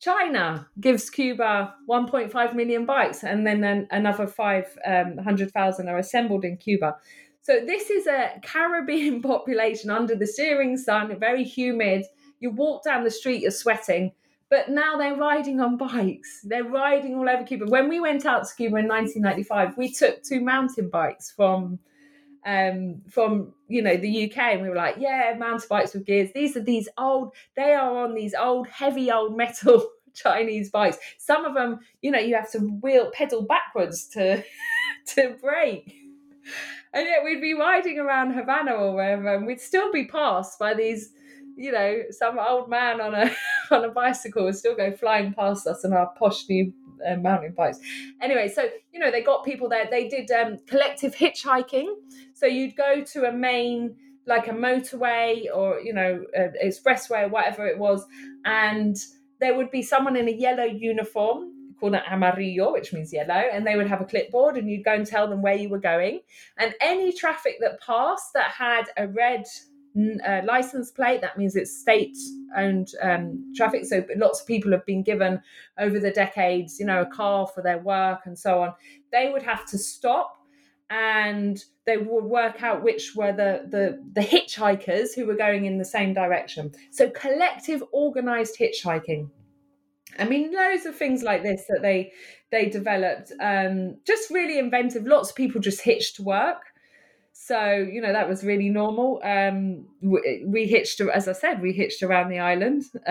China gives Cuba 1.5 million bikes, and then another 500,000 um, are assembled in Cuba. So this is a Caribbean population under the searing sun, very humid. You walk down the street, you're sweating but now they're riding on bikes. They're riding all over Cuba. When we went out to Cuba in 1995, we took two mountain bikes from um, from you know the UK, and we were like, yeah, mountain bikes with gears. These are these old. They are on these old, heavy old metal Chinese bikes. Some of them, you know, you have to wheel pedal backwards to to brake. And yet we'd be riding around Havana or wherever, and we'd still be passed by these you know, some old man on a on a bicycle would still go flying past us on our posh new uh, mountain bikes. Anyway, so you know they got people there. They did um, collective hitchhiking. So you'd go to a main like a motorway or you know expressway or whatever it was, and there would be someone in a yellow uniform called an amarillo, which means yellow, and they would have a clipboard, and you'd go and tell them where you were going. And any traffic that passed that had a red uh, license plate. That means it's state owned um, traffic. So lots of people have been given over the decades, you know, a car for their work and so on. They would have to stop and they would work out which were the, the the hitchhikers who were going in the same direction. So collective organized hitchhiking. I mean, loads of things like this that they they developed. Um, just really inventive. Lots of people just hitched to work. So, you know, that was really normal. Um, we, we, hitched, as I said, we hitched around the island.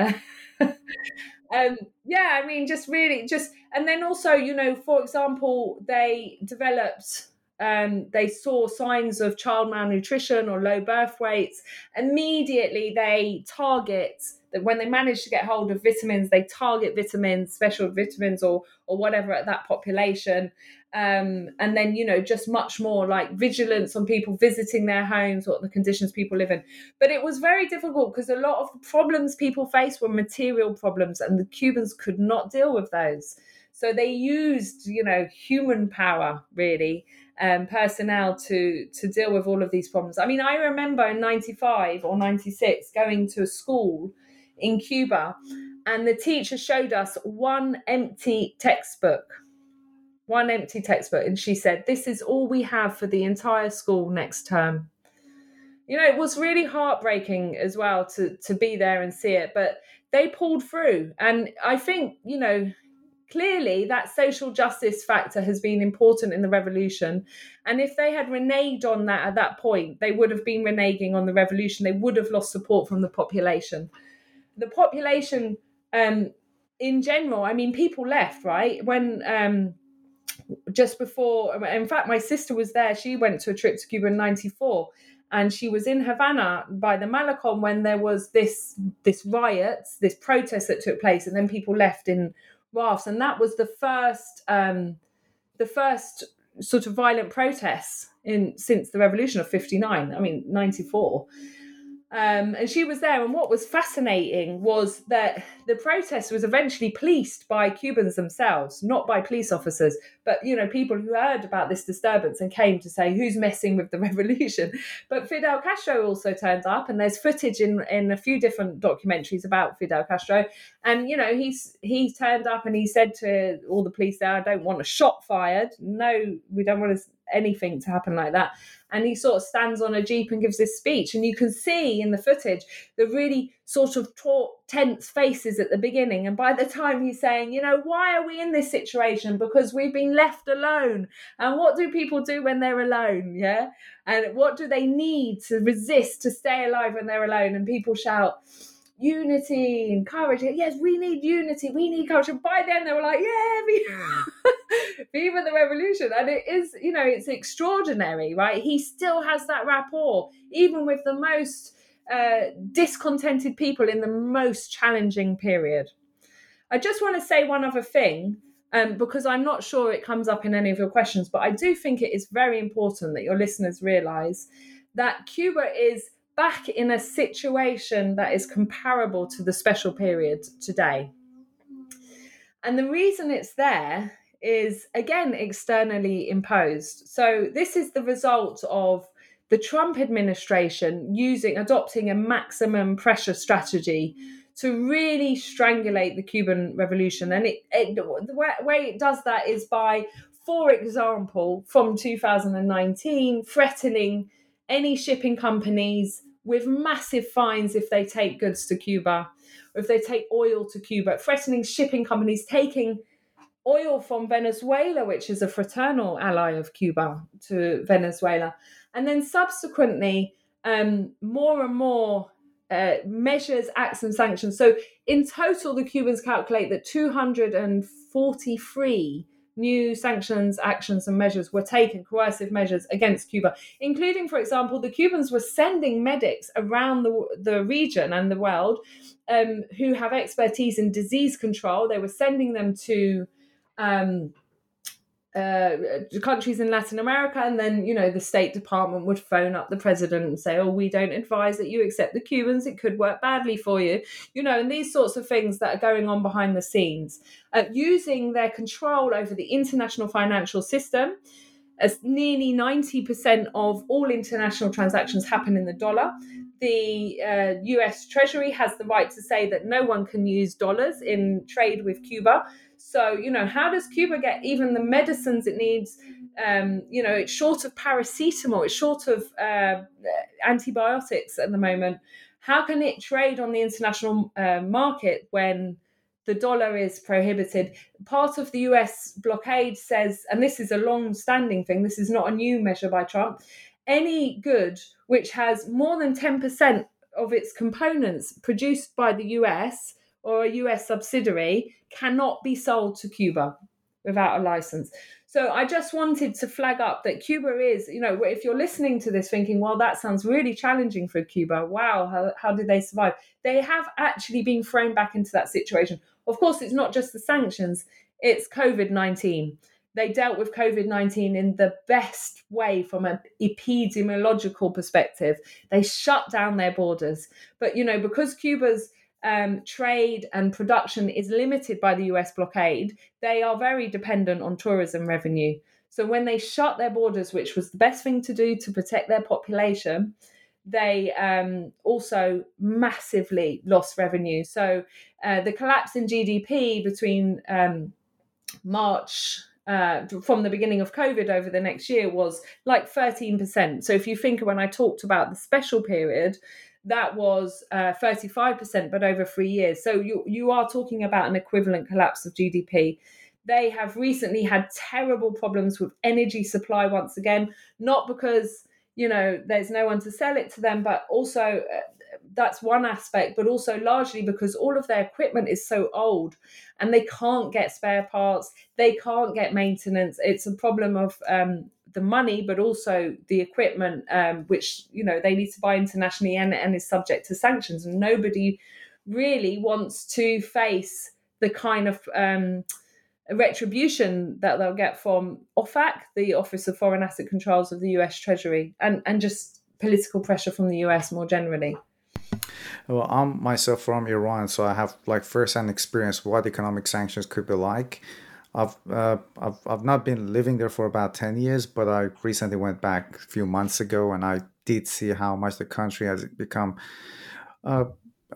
um, yeah, I mean, just really, just, and then also, you know, for example, they developed, um, they saw signs of child malnutrition or low birth weights. Immediately, they target that when they manage to get hold of vitamins, they target vitamins, special vitamins, or or whatever at that population. Um, and then you know just much more like vigilance on people visiting their homes what the conditions people live in. But it was very difficult because a lot of the problems people faced were material problems and the cubans could not deal with those. So they used you know human power really um, personnel to to deal with all of these problems i mean i remember in 95 or 96 going to a school in Cuba, and the teacher showed us one empty textbook. One empty textbook. And she said, This is all we have for the entire school next term. You know, it was really heartbreaking as well to, to be there and see it, but they pulled through. And I think, you know, clearly that social justice factor has been important in the revolution. And if they had reneged on that at that point, they would have been reneging on the revolution. They would have lost support from the population. The population, um, in general, I mean, people left, right? When um, just before, in fact, my sister was there. She went to a trip to Cuba in 94 and she was in Havana by the Malecon when there was this this riots, this protest that took place, and then people left in rafts, and that was the first um, the first sort of violent protests in since the revolution of 59 i mean 94 um, and she was there. And what was fascinating was that the protest was eventually policed by Cubans themselves, not by police officers, but you know people who heard about this disturbance and came to say who's messing with the revolution. But Fidel Castro also turned up, and there's footage in in a few different documentaries about Fidel Castro. And you know he's he turned up and he said to all the police there, "I don't want a shot fired. No, we don't want anything to happen like that." and he sort of stands on a jeep and gives this speech and you can see in the footage the really sort of taut tense faces at the beginning. And by the time he's saying you know why are we in this situation? Because we've been left alone. And what do people do when they're alone? Yeah? And what do they need to resist to stay alive when they're alone? And people shout unity and courage. Yes, we need unity. We need courage. And by then they were like, yeah, viva, viva the revolution. And it is, you know, it's extraordinary, right? He still has that rapport, even with the most uh, discontented people in the most challenging period. I just want to say one other thing. Um, because I'm not sure it comes up in any of your questions, but I do think it is very important that your listeners realize that Cuba is back in a situation that is comparable to the special period today. And the reason it's there is again externally imposed. So this is the result of the Trump administration using adopting a maximum pressure strategy to really strangulate the Cuban revolution. And it, it the way, way it does that is by, for example, from 2019, threatening any shipping companies with massive fines if they take goods to Cuba or if they take oil to Cuba, threatening shipping companies taking oil from Venezuela, which is a fraternal ally of Cuba, to Venezuela. And then subsequently, um, more and more uh, measures, acts, and sanctions. So, in total, the Cubans calculate that 243 new sanctions, actions, and measures were taken, coercive measures against Cuba, including, for example, the Cubans were sending medics around the, the region and the world um, who have expertise in disease control. They were sending them to. Um, uh, countries in Latin America, and then you know the State Department would phone up the president and say, "Oh, we don't advise that you accept the Cubans; it could work badly for you," you know, and these sorts of things that are going on behind the scenes, uh, using their control over the international financial system. As nearly ninety percent of all international transactions happen in the dollar, the uh, US Treasury has the right to say that no one can use dollars in trade with Cuba. So, you know, how does Cuba get even the medicines it needs? Um, you know, it's short of paracetamol, it's short of uh, antibiotics at the moment. How can it trade on the international uh, market when the dollar is prohibited? Part of the US blockade says, and this is a long standing thing, this is not a new measure by Trump, any good which has more than 10% of its components produced by the US or a US subsidiary cannot be sold to Cuba without a license. So I just wanted to flag up that Cuba is, you know, if you're listening to this thinking, well, that sounds really challenging for Cuba. Wow, how, how did they survive? They have actually been thrown back into that situation. Of course, it's not just the sanctions, it's COVID 19. They dealt with COVID 19 in the best way from an epidemiological perspective. They shut down their borders. But, you know, because Cuba's um, trade and production is limited by the US blockade, they are very dependent on tourism revenue. So when they shut their borders, which was the best thing to do to protect their population, they um, also massively lost revenue. So uh, the collapse in GDP between um, March uh, from the beginning of COVID over the next year was like 13%. So if you think when I talked about the special period, that was uh, 35%, but over three years. So you, you are talking about an equivalent collapse of GDP. They have recently had terrible problems with energy supply once again, not because you know there's no one to sell it to them, but also uh, that's one aspect, but also largely because all of their equipment is so old and they can't get spare parts, they can't get maintenance. It's a problem of um, the money, but also the equipment, um, which you know they need to buy internationally and, and is subject to sanctions. And nobody really wants to face the kind of um, retribution that they'll get from OFAC, the Office of Foreign Asset Controls of the U.S. Treasury, and and just political pressure from the U.S. more generally. Well, I'm myself from Iran, so I have like first-hand experience what economic sanctions could be like. I've, uh, I've I've not been living there for about ten years, but I recently went back a few months ago, and I did see how much the country has become. Uh,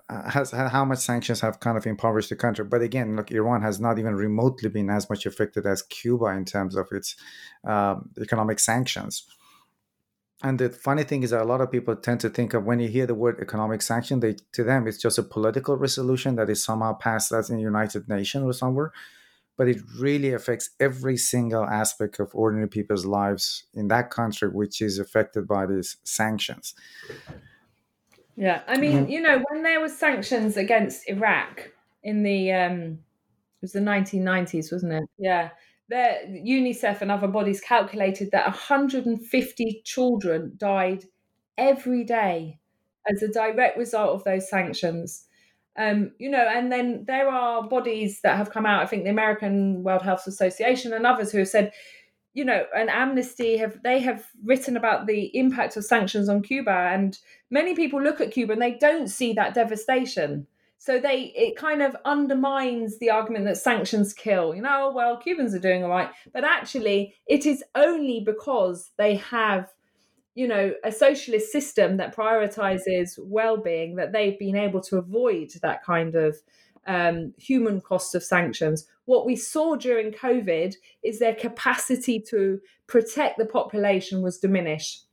has how much sanctions have kind of impoverished the country. But again, look, Iran has not even remotely been as much affected as Cuba in terms of its um, economic sanctions. And the funny thing is that a lot of people tend to think of when you hear the word economic sanction, they to them it's just a political resolution that is somehow passed as in United Nations or somewhere. But it really affects every single aspect of ordinary people's lives in that country, which is affected by these sanctions. Yeah, I mean, you know, when there was sanctions against Iraq in the um, it was the 1990s, wasn't it? Yeah, there, UNICEF and other bodies calculated that 150 children died every day as a direct result of those sanctions. Um, you know, and then there are bodies that have come out. I think the American World Health Association and others who have said, you know, and Amnesty have they have written about the impact of sanctions on Cuba, and many people look at Cuba and they don't see that devastation. So they it kind of undermines the argument that sanctions kill. You know, well, Cubans are doing all right, but actually, it is only because they have, you know, a socialist system that prioritizes well-being that they've been able to avoid that kind of um, human cost of sanctions. What we saw during COVID is their capacity to protect the population was diminished.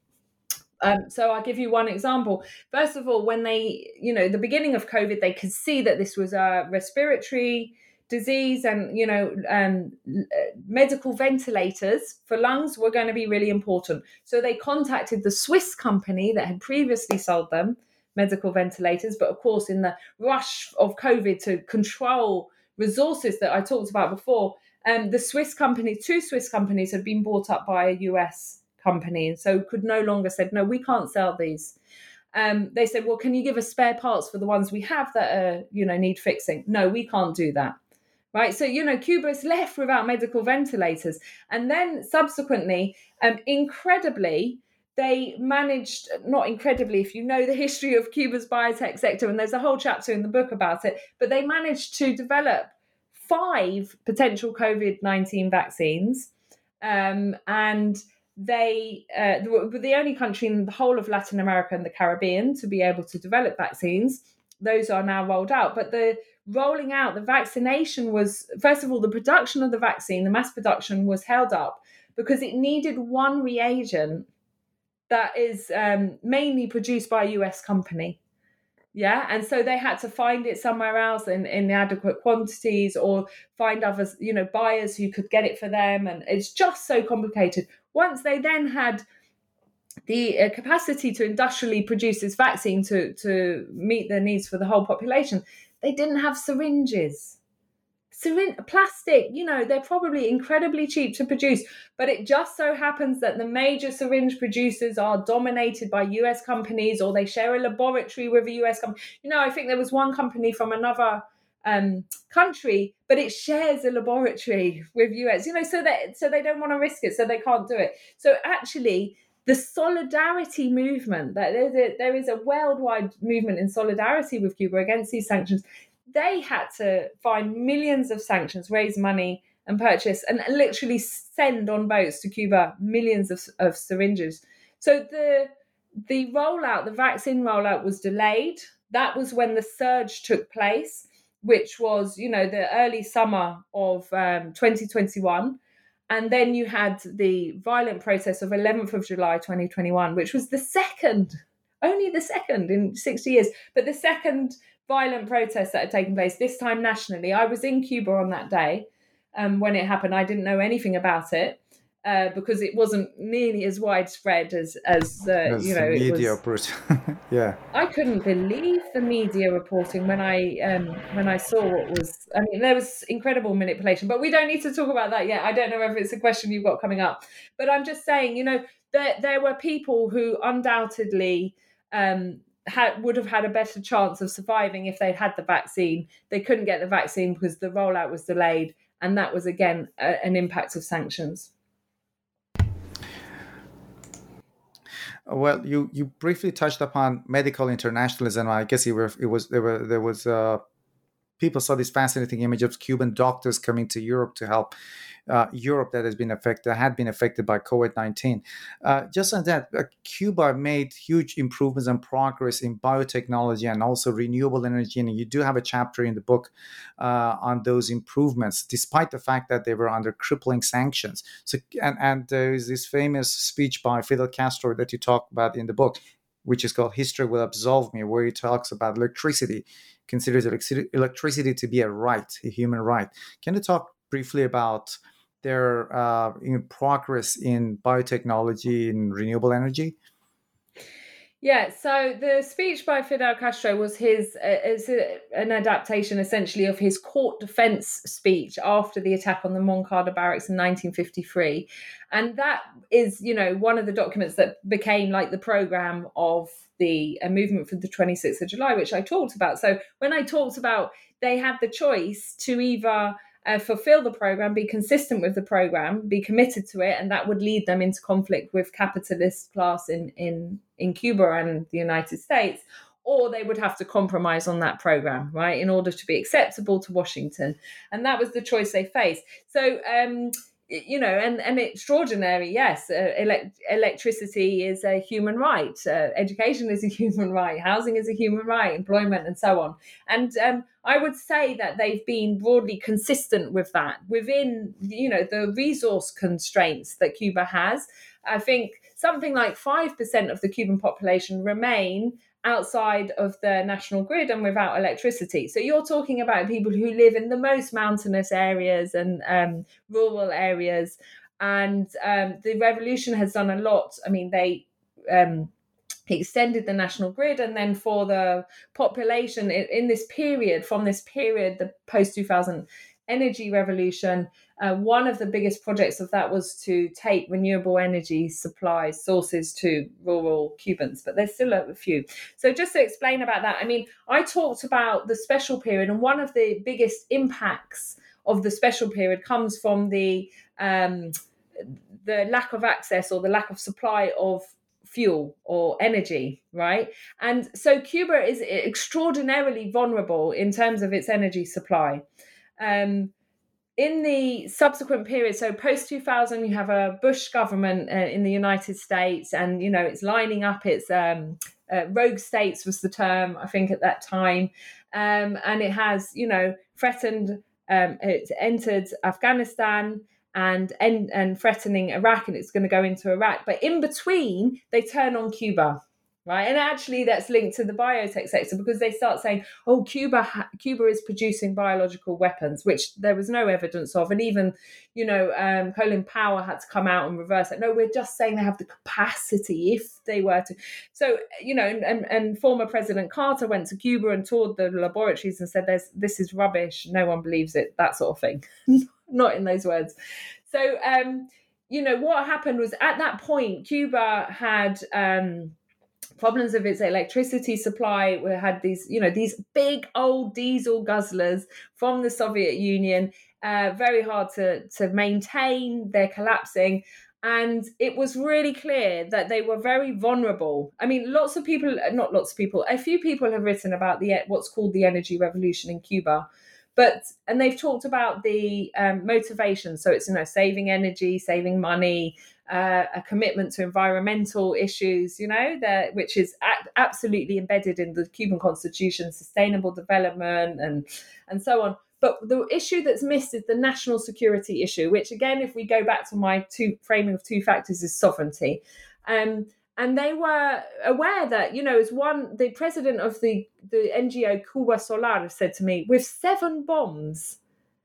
Um, so I'll give you one example. First of all, when they, you know, the beginning of COVID, they could see that this was a respiratory disease and, you know, um, medical ventilators for lungs were going to be really important. So they contacted the Swiss company that had previously sold them medical ventilators. But of course, in the rush of COVID to control resources that I talked about before, um, the Swiss company, two Swiss companies had been bought up by a US company and so could no longer said no we can't sell these um, they said well can you give us spare parts for the ones we have that are you know need fixing no we can't do that right so you know cuba is left without medical ventilators and then subsequently um, incredibly they managed not incredibly if you know the history of cuba's biotech sector and there's a whole chapter in the book about it but they managed to develop five potential covid-19 vaccines um, and they uh, were the only country in the whole of Latin America and the Caribbean to be able to develop vaccines. Those are now rolled out, but the rolling out the vaccination was first of all the production of the vaccine, the mass production was held up because it needed one reagent that is um, mainly produced by a US company. Yeah, and so they had to find it somewhere else in, in adequate quantities or find others, you know, buyers who could get it for them. And it's just so complicated. Once they then had the uh, capacity to industrially produce this vaccine to, to meet the needs for the whole population, they didn't have syringes. Syringe, plastic, you know, they're probably incredibly cheap to produce, but it just so happens that the major syringe producers are dominated by US companies or they share a laboratory with a US company. You know, I think there was one company from another um, country, but it shares a laboratory with US. You know, so that so they don't want to risk it, so they can't do it. So actually, the solidarity movement that there's a, there is a worldwide movement in solidarity with Cuba against these sanctions. They had to find millions of sanctions, raise money, and purchase, and literally send on boats to Cuba millions of, of syringes. So the the rollout, the vaccine rollout was delayed. That was when the surge took place, which was, you know, the early summer of um, 2021. And then you had the violent process of 11th of July 2021, which was the second, only the second in 60 years, but the second violent protest that had taken place, this time nationally. I was in Cuba on that day um, when it happened. I didn't know anything about it uh, because it wasn't nearly as widespread as as, uh, as you know media was, yeah i couldn't believe the media reporting when i um, when i saw what was i mean there was incredible manipulation but we don't need to talk about that yet i don't know if it's a question you've got coming up but i'm just saying you know there there were people who undoubtedly um, had, would have had a better chance of surviving if they'd had the vaccine. They couldn't get the vaccine because the rollout was delayed, and that was again a, an impact of sanctions. Well, you you briefly touched upon medical internationalism. I guess it, were, it was there were there was uh, people saw this fascinating image of Cuban doctors coming to Europe to help uh, Europe that has been affected had been affected by COVID nineteen. Uh, just on that, uh, Cuba made huge improvements and progress in biotechnology and also renewable energy, and you do have a chapter in the book uh, on those improvements, despite the fact that they were under crippling sanctions. So, and and there is this famous speech by Fidel Castro that you talk about in the book which is called History Will Absolve Me, where he talks about electricity, considers electricity to be a right, a human right. Can you talk briefly about their uh, in progress in biotechnology and renewable energy? Yeah, so the speech by Fidel Castro was his uh, is an adaptation essentially of his court defense speech after the attack on the Moncada barracks in 1953. And that is, you know, one of the documents that became like the program of the uh, movement for the 26th of July, which I talked about. So when I talked about they had the choice to either uh, fulfill the program, be consistent with the program, be committed to it, and that would lead them into conflict with capitalist class in in in Cuba and the United States, or they would have to compromise on that program, right, in order to be acceptable to Washington, and that was the choice they faced. So. Um, you know, and and extraordinary. Yes, uh, elect- electricity is a human right. Uh, education is a human right. Housing is a human right. Employment and so on. And um, I would say that they've been broadly consistent with that within, you know, the resource constraints that Cuba has. I think something like five percent of the Cuban population remain outside of the national grid and without electricity. So you're talking about people who live in the most mountainous areas and um, rural areas. And um, the revolution has done a lot. I mean, they um, extended the national grid, and then for the population in, in this period, from this period, the post 2000 energy revolution, uh, one of the biggest projects of that was to take renewable energy supply sources to rural Cubans, but there's still a few. So, just to explain about that, I mean, I talked about the special period, and one of the biggest impacts of the special period comes from the um, the lack of access or the lack of supply of fuel or energy, right? And so Cuba is extraordinarily vulnerable in terms of its energy supply. Um, in the subsequent period, so post 2000, you have a Bush government uh, in the United States, and you know it's lining up its um, uh, rogue states was the term I think at that time, um, and it has you know threatened. Um, entered Afghanistan and, and and threatening Iraq, and it's going to go into Iraq. But in between, they turn on Cuba right? And actually, that's linked to the biotech sector because they start saying, "Oh, Cuba, ha- Cuba is producing biological weapons," which there was no evidence of, and even, you know, um, Colin Powell had to come out and reverse it. No, we're just saying they have the capacity if they were to. So, you know, and, and former President Carter went to Cuba and toured the laboratories and said, "There's this is rubbish. No one believes it." That sort of thing. Not in those words. So, um, you know, what happened was at that point, Cuba had. Um, problems with its electricity supply. We had these, you know, these big old diesel guzzlers from the Soviet Union, uh, very hard to to maintain. They're collapsing. And it was really clear that they were very vulnerable. I mean, lots of people, not lots of people, a few people have written about the what's called the energy revolution in Cuba, but and they've talked about the um, motivation so it's you know saving energy saving money uh, a commitment to environmental issues, you know, that which is a- absolutely embedded in the Cuban constitution, sustainable development and and so on. But the issue that's missed is the national security issue, which again, if we go back to my two framing of two factors, is sovereignty. Um, and they were aware that you know as one the president of the the ngo cuba solar said to me with seven bombs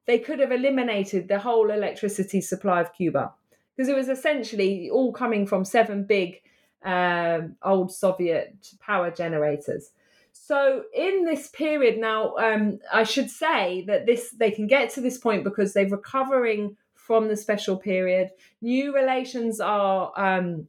they could have eliminated the whole electricity supply of cuba. Because it was essentially all coming from seven big um, old soviet power generators. So in this period now um, i should say that this they can get to this point because they're recovering from the special period. New relations are um,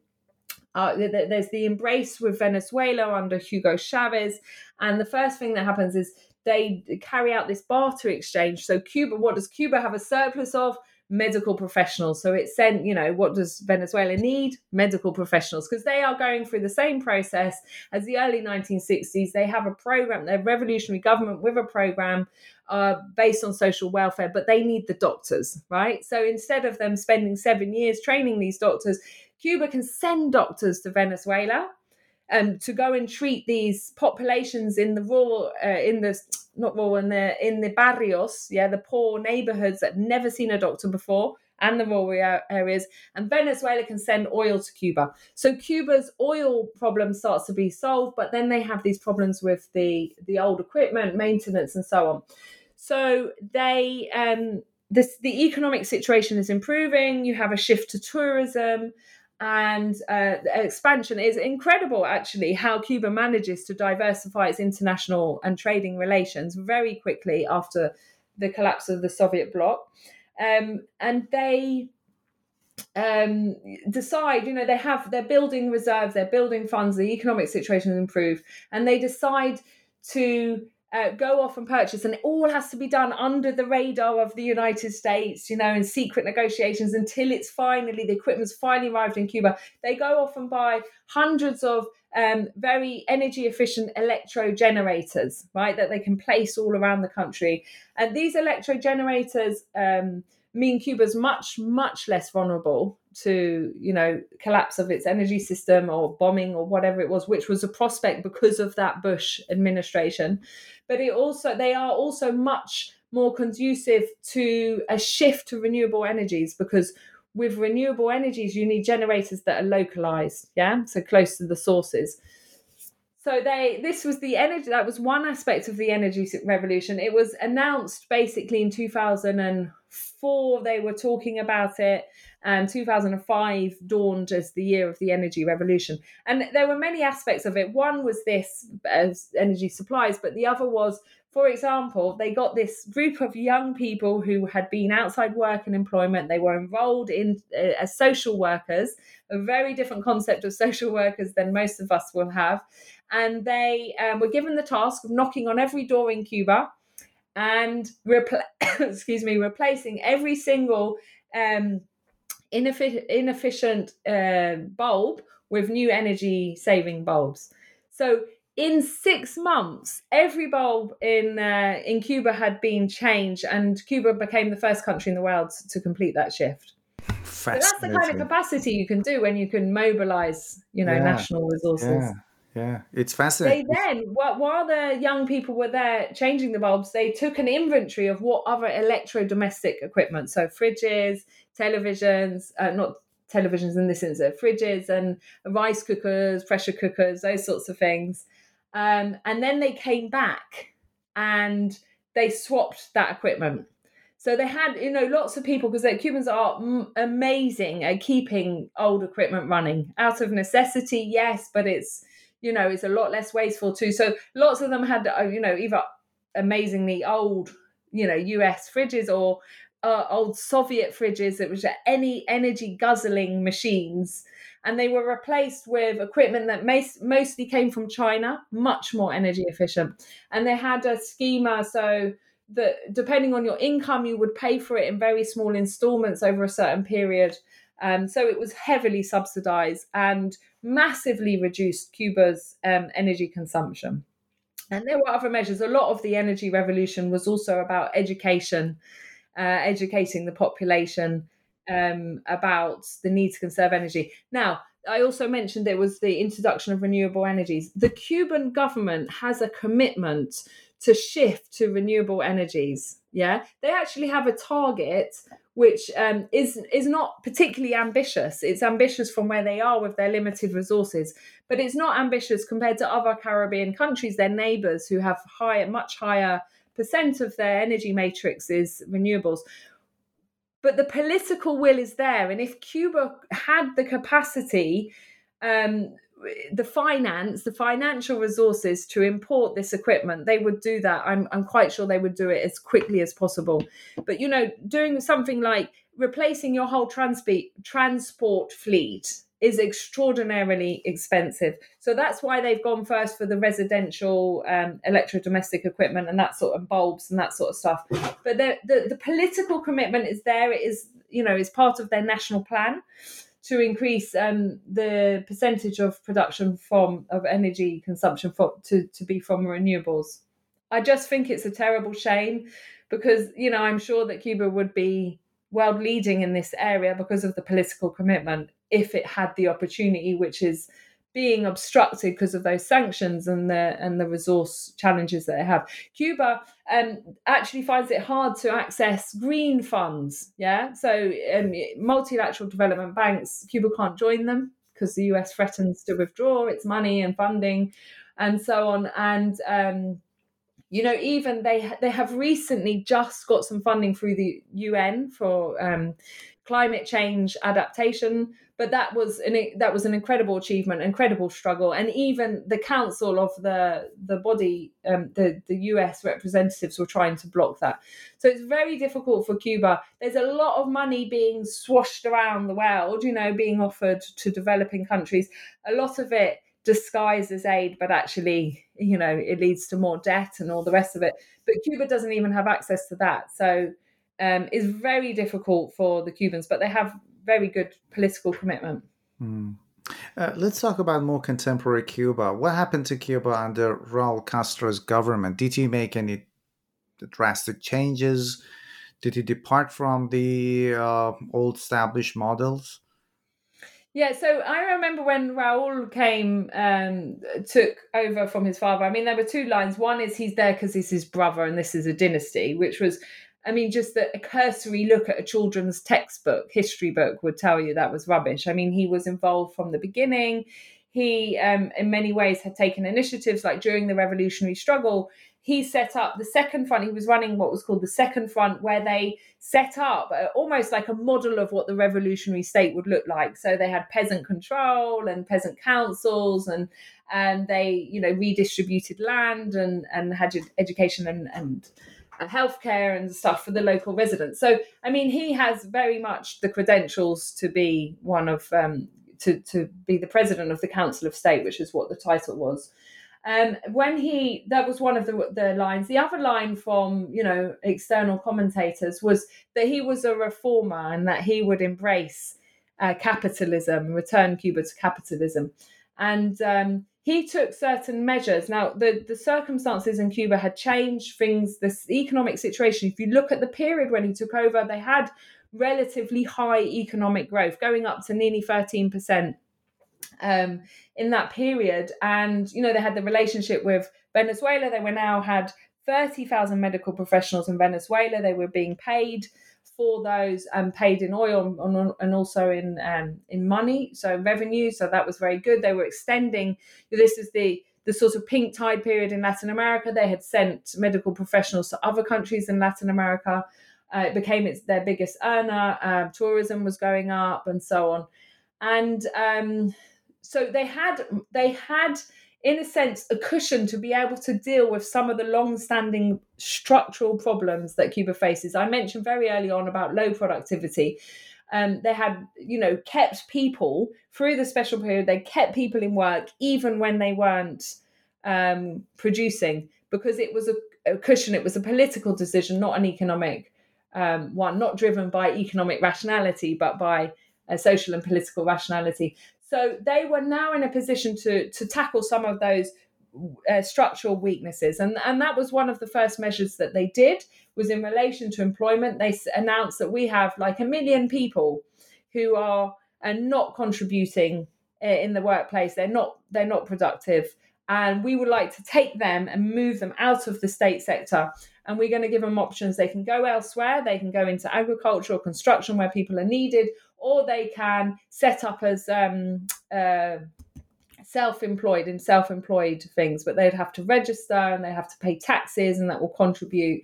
uh, there's the embrace with Venezuela under Hugo Chavez. And the first thing that happens is they carry out this barter exchange. So, Cuba, what does Cuba have a surplus of? Medical professionals. So, it sent, you know, what does Venezuela need? Medical professionals, because they are going through the same process as the early 1960s. They have a program, they're revolutionary government with a program uh, based on social welfare, but they need the doctors, right? So, instead of them spending seven years training these doctors, Cuba can send doctors to Venezuela um, to go and treat these populations in the rural, uh, in the not rural, in the in the barrios, yeah, the poor neighborhoods that have never seen a doctor before, and the rural areas. And Venezuela can send oil to Cuba. So Cuba's oil problem starts to be solved, but then they have these problems with the the old equipment, maintenance, and so on. So they um, this the economic situation is improving. You have a shift to tourism and uh, expansion is incredible actually how cuba manages to diversify its international and trading relations very quickly after the collapse of the soviet bloc. Um, and they um, decide you know they have they're building reserves they're building funds the economic situation has improved and they decide to uh, go off and purchase, and it all has to be done under the radar of the United States, you know, in secret negotiations until it's finally the equipment's finally arrived in Cuba. They go off and buy hundreds of um, very energy efficient electro generators, right, that they can place all around the country. And these electro generators um, mean Cuba's much, much less vulnerable to you know collapse of its energy system or bombing or whatever it was which was a prospect because of that bush administration. But it also they are also much more conducive to a shift to renewable energies because with renewable energies you need generators that are localized yeah? So close to the sources so they this was the energy that was one aspect of the energy revolution it was announced basically in 2004 they were talking about it and 2005 dawned as the year of the energy revolution. And there were many aspects of it. One was this uh, as energy supplies, but the other was, for example, they got this group of young people who had been outside work and employment. They were enrolled in uh, as social workers, a very different concept of social workers than most of us will have. And they um, were given the task of knocking on every door in Cuba and repl- excuse me, replacing every single um, inefficient, inefficient uh, bulb with new energy saving bulbs. So in six months, every bulb in uh, in Cuba had been changed, and Cuba became the first country in the world to complete that shift. So that's the kind of capacity you can do when you can mobilize, you know, yeah. national resources. Yeah. Yeah, it's fascinating. They then, while the young people were there changing the bulbs, they took an inventory of what other electro domestic equipment, so fridges, televisions, uh, not televisions in this instance, fridges and rice cookers, pressure cookers, those sorts of things. Um, and then they came back and they swapped that equipment. So they had, you know, lots of people because the Cubans are m- amazing at keeping old equipment running out of necessity, yes, but it's, you know, it's a lot less wasteful too. So lots of them had, uh, you know, either amazingly old, you know, US fridges or uh, old Soviet fridges that was any energy guzzling machines, and they were replaced with equipment that mas- mostly came from China, much more energy efficient. And they had a schema so that depending on your income, you would pay for it in very small installments over a certain period. Um, so it was heavily subsidized and massively reduced Cuba's um, energy consumption. And there were other measures. A lot of the energy revolution was also about education uh, educating the population um, about the need to conserve energy. Now, I also mentioned it was the introduction of renewable energies. The Cuban government has a commitment to shift to renewable energies. Yeah, they actually have a target which um, is is not particularly ambitious. It's ambitious from where they are with their limited resources, but it's not ambitious compared to other Caribbean countries, their neighbours, who have higher, much higher percent of their energy matrix is renewables. But the political will is there, and if Cuba had the capacity um, the finance, the financial resources to import this equipment, they would do that. I'm, I'm quite sure they would do it as quickly as possible. But, you know, doing something like replacing your whole transport, transport fleet is extraordinarily expensive. So that's why they've gone first for the residential um, electrodomestic equipment and that sort of bulbs and that sort of stuff. But the, the, the political commitment is there. It is, you know, is part of their national plan to increase um, the percentage of production from of energy consumption for, to to be from renewables. I just think it's a terrible shame because you know I'm sure that Cuba would be world leading in this area because of the political commitment if it had the opportunity, which is being obstructed because of those sanctions and the and the resource challenges that they have. Cuba um, actually finds it hard to access green funds. Yeah, so um, multilateral development banks, Cuba can't join them because the US threatens to withdraw its money and funding, and so on. And um, you know, even they they have recently just got some funding through the UN for um, climate change adaptation but that was an that was an incredible achievement, incredible struggle, and even the council of the the body, um, the the U.S. representatives were trying to block that. So it's very difficult for Cuba. There's a lot of money being swashed around the world, you know, being offered to developing countries. A lot of it disguised as aid, but actually, you know, it leads to more debt and all the rest of it. But Cuba doesn't even have access to that, so. Um, is very difficult for the Cubans, but they have very good political commitment. Mm. Uh, let's talk about more contemporary Cuba. What happened to Cuba under Raul Castro's government? Did he make any drastic changes? Did he depart from the uh, old established models? Yeah, so I remember when Raul came, um, took over from his father. I mean, there were two lines. One is he's there because he's his brother and this is a dynasty, which was I mean, just that a cursory look at a children's textbook, history book, would tell you that was rubbish. I mean, he was involved from the beginning. He, um, in many ways, had taken initiatives like during the revolutionary struggle. He set up the second front. He was running what was called the second front, where they set up uh, almost like a model of what the revolutionary state would look like. So they had peasant control and peasant councils, and and they, you know, redistributed land and and had education and and healthcare and stuff for the local residents. So, I mean, he has very much the credentials to be one of um, to to be the president of the Council of State, which is what the title was. Um, when he that was one of the the lines. The other line from you know external commentators was that he was a reformer and that he would embrace uh, capitalism, return Cuba to capitalism, and um, he took certain measures. Now, the, the circumstances in Cuba had changed things, this economic situation. If you look at the period when he took over, they had relatively high economic growth, going up to nearly 13% um, in that period. And, you know, they had the relationship with Venezuela. They were now had 30,000 medical professionals in Venezuela. They were being paid for those and paid in oil and also in um, in money, so revenue. So that was very good. They were extending. This is the the sort of pink tide period in Latin America. They had sent medical professionals to other countries in Latin America. Uh, it became its their biggest earner. Uh, tourism was going up, and so on. And um, so they had they had in a sense, a cushion to be able to deal with some of the long-standing structural problems that Cuba faces. I mentioned very early on about low productivity. Um, they had, you know, kept people through the special period. They kept people in work even when they weren't um, producing because it was a, a, cushion. It was a political decision, not an economic um, one, not driven by economic rationality, but by a social and political rationality. So they were now in a position to to tackle some of those uh, structural weaknesses, and and that was one of the first measures that they did was in relation to employment. They announced that we have like a million people who are are not contributing uh, in the workplace. They're not they're not productive, and we would like to take them and move them out of the state sector. And we're going to give them options. They can go elsewhere. They can go into agriculture or construction where people are needed, or they can set up as um, uh, self-employed in self-employed things. But they'd have to register and they have to pay taxes, and that will contribute.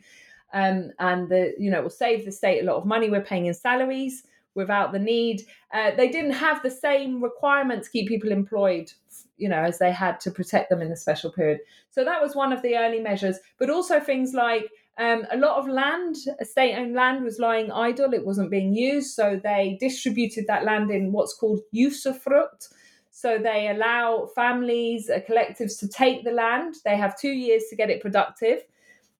Um, and the you know will save the state a lot of money. We're paying in salaries without the need. Uh, they didn't have the same requirements to keep people employed, you know, as they had to protect them in the special period. So that was one of the early measures. But also things like um, a lot of land, state-owned land, was lying idle; it wasn't being used. So they distributed that land in what's called usufruct. So they allow families, uh, collectives to take the land. They have two years to get it productive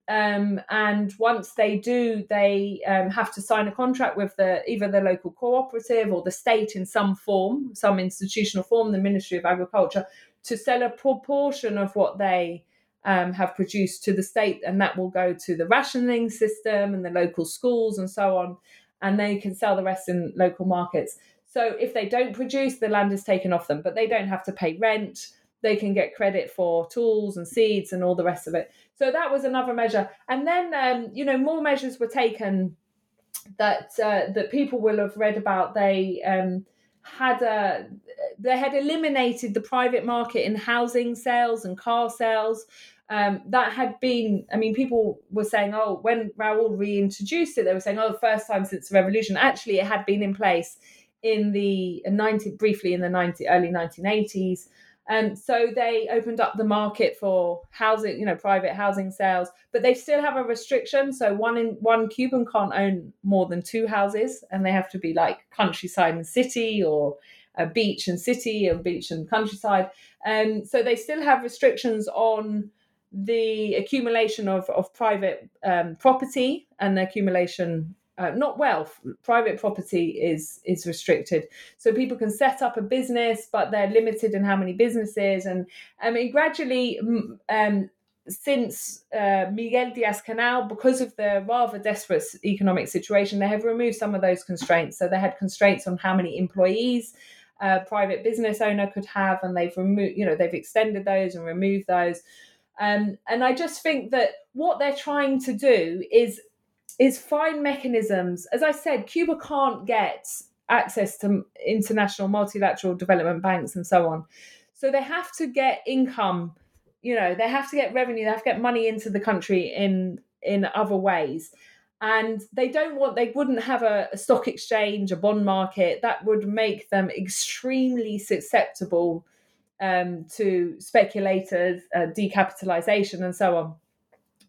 um, and once they do, they um, have to sign a contract with the either the local cooperative or the state in some form, some institutional form, the Ministry of Agriculture, to sell a proportion of what they um, have produced to the state, and that will go to the rationing system and the local schools and so on, and they can sell the rest in local markets. So if they don't produce, the land is taken off them, but they don't have to pay rent they can get credit for tools and seeds and all the rest of it. So that was another measure. And then, um, you know, more measures were taken that uh, that people will have read about. They um, had a they had eliminated the private market in housing sales and car sales. Um, that had been, I mean, people were saying, oh, when Raul reintroduced it, they were saying, oh, the first time since the revolution. Actually, it had been in place in the 90, briefly in the 90, early 1980s. And so they opened up the market for housing, you know, private housing sales, but they still have a restriction. So one in one Cuban can't own more than two houses, and they have to be like countryside and city or a beach and city or beach and countryside. And um, so they still have restrictions on the accumulation of, of private um, property and the accumulation uh, not wealth private property is is restricted so people can set up a business but they're limited in how many businesses and i mean gradually um, since uh, Miguel Díaz-Canel, because of the rather desperate economic situation, they have removed some of those constraints. So they had constraints on how many employees a private business owner could have, and they've removed, you know, they've extended those and removed those. Um, and I just think that what they're trying to do is is find mechanisms. As I said, Cuba can't get access to international multilateral development banks and so on. So they have to get income, you know, they have to get revenue, they have to get money into the country in in other ways. And they don't want, they wouldn't have a, a stock exchange, a bond market that would make them extremely susceptible um, to speculators, uh, decapitalization, and so on.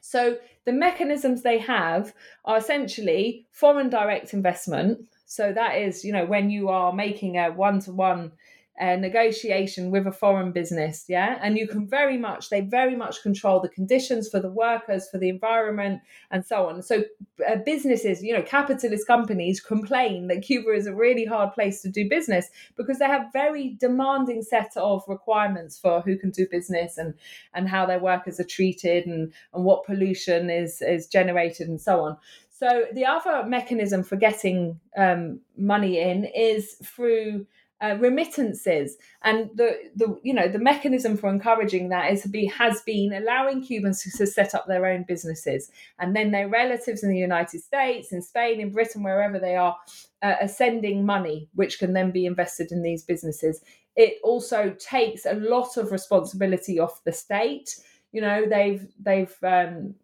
So the mechanisms they have are essentially foreign direct investment. So that is, you know, when you are making a one to one negotiation with a foreign business, yeah, and you can very much they very much control the conditions for the workers, for the environment, and so on. So uh, businesses, you know, capitalist companies complain that Cuba is a really hard place to do business because they have very demanding set of requirements for who can do business and and how their workers are treated and and what pollution is is generated and so on. So the other mechanism for getting um, money in is through uh, remittances. And the the you know the mechanism for encouraging that is be has been allowing Cubans to, to, set up their own businesses. And then their relatives in the United States in Spain in Britain wherever they are uh, are sending money which can then be invested in these businesses. It also takes a lot of responsibility off the state. You know they've they've um,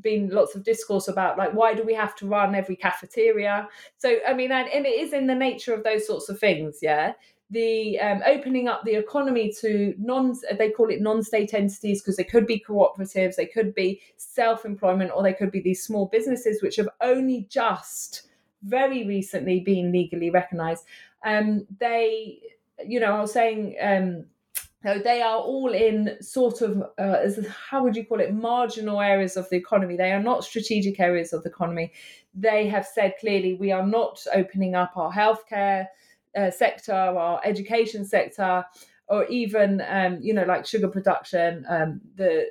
been lots of discourse about like why do we have to run every cafeteria? So i mean and, and it is in the nature of those sorts of things yeah. The um, opening up the economy to non they call it non-state entities because they could be cooperatives they could be self-employment or they could be these small businesses which have only just very recently been legally recognized. Um, they you know i was saying um, so they are all in sort of, uh, how would you call it, marginal areas of the economy. They are not strategic areas of the economy. They have said clearly we are not opening up our healthcare uh, sector, our education sector, or even um, you know like sugar production, um, the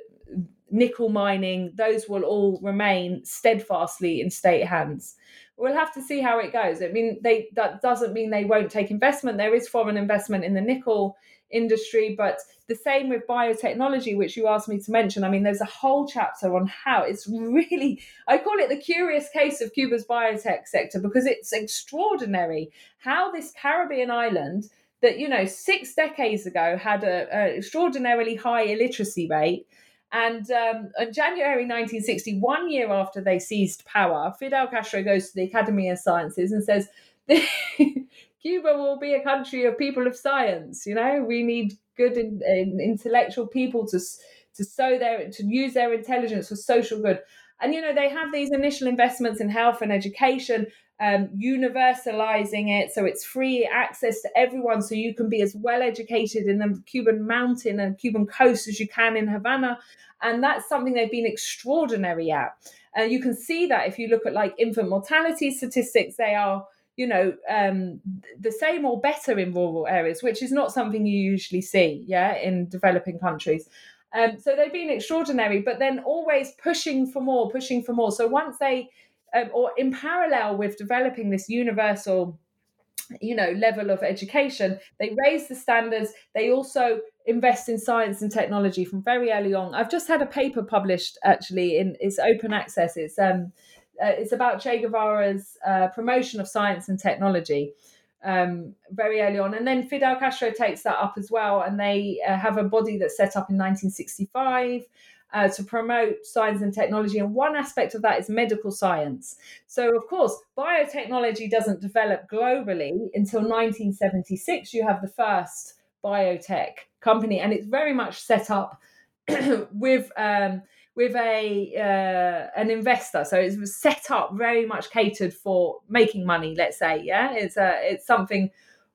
nickel mining, those will all remain steadfastly in state hands. We'll have to see how it goes. I mean, they that doesn't mean they won't take investment. There is foreign investment in the nickel industry, but the same with biotechnology, which you asked me to mention. I mean, there's a whole chapter on how it's really, I call it the curious case of Cuba's biotech sector because it's extraordinary how this Caribbean island that, you know, six decades ago had an extraordinarily high illiteracy rate and um, on January 1960, one year after they seized power, Fidel Castro goes to the Academy of Sciences and says, Cuba will be a country of people of science. You know, we need good in, in intellectual people to to sow their to use their intelligence for social good. And you know, they have these initial investments in health and education, um, universalizing it so it's free access to everyone, so you can be as well educated in the Cuban mountain and Cuban coast as you can in Havana. And that's something they've been extraordinary at. And uh, you can see that if you look at like infant mortality statistics, they are you know um, the same or better in rural areas which is not something you usually see yeah in developing countries. Um, so they've been extraordinary but then always pushing for more pushing for more. So once they um, or in parallel with developing this universal you know level of education they raise the standards. They also invest in science and technology from very early on. I've just had a paper published actually in it's open access. It's um uh, it's about che guevara's uh, promotion of science and technology um, very early on and then fidel castro takes that up as well and they uh, have a body that's set up in 1965 uh, to promote science and technology. And one aspect of that is medical science. So, of course, biotechnology doesn't develop globally until 1976. You have the first biotech company, and it's very much set up with. Um, with a uh, an investor, so it was set up very much catered for making money. Let's say, yeah, it's a it's something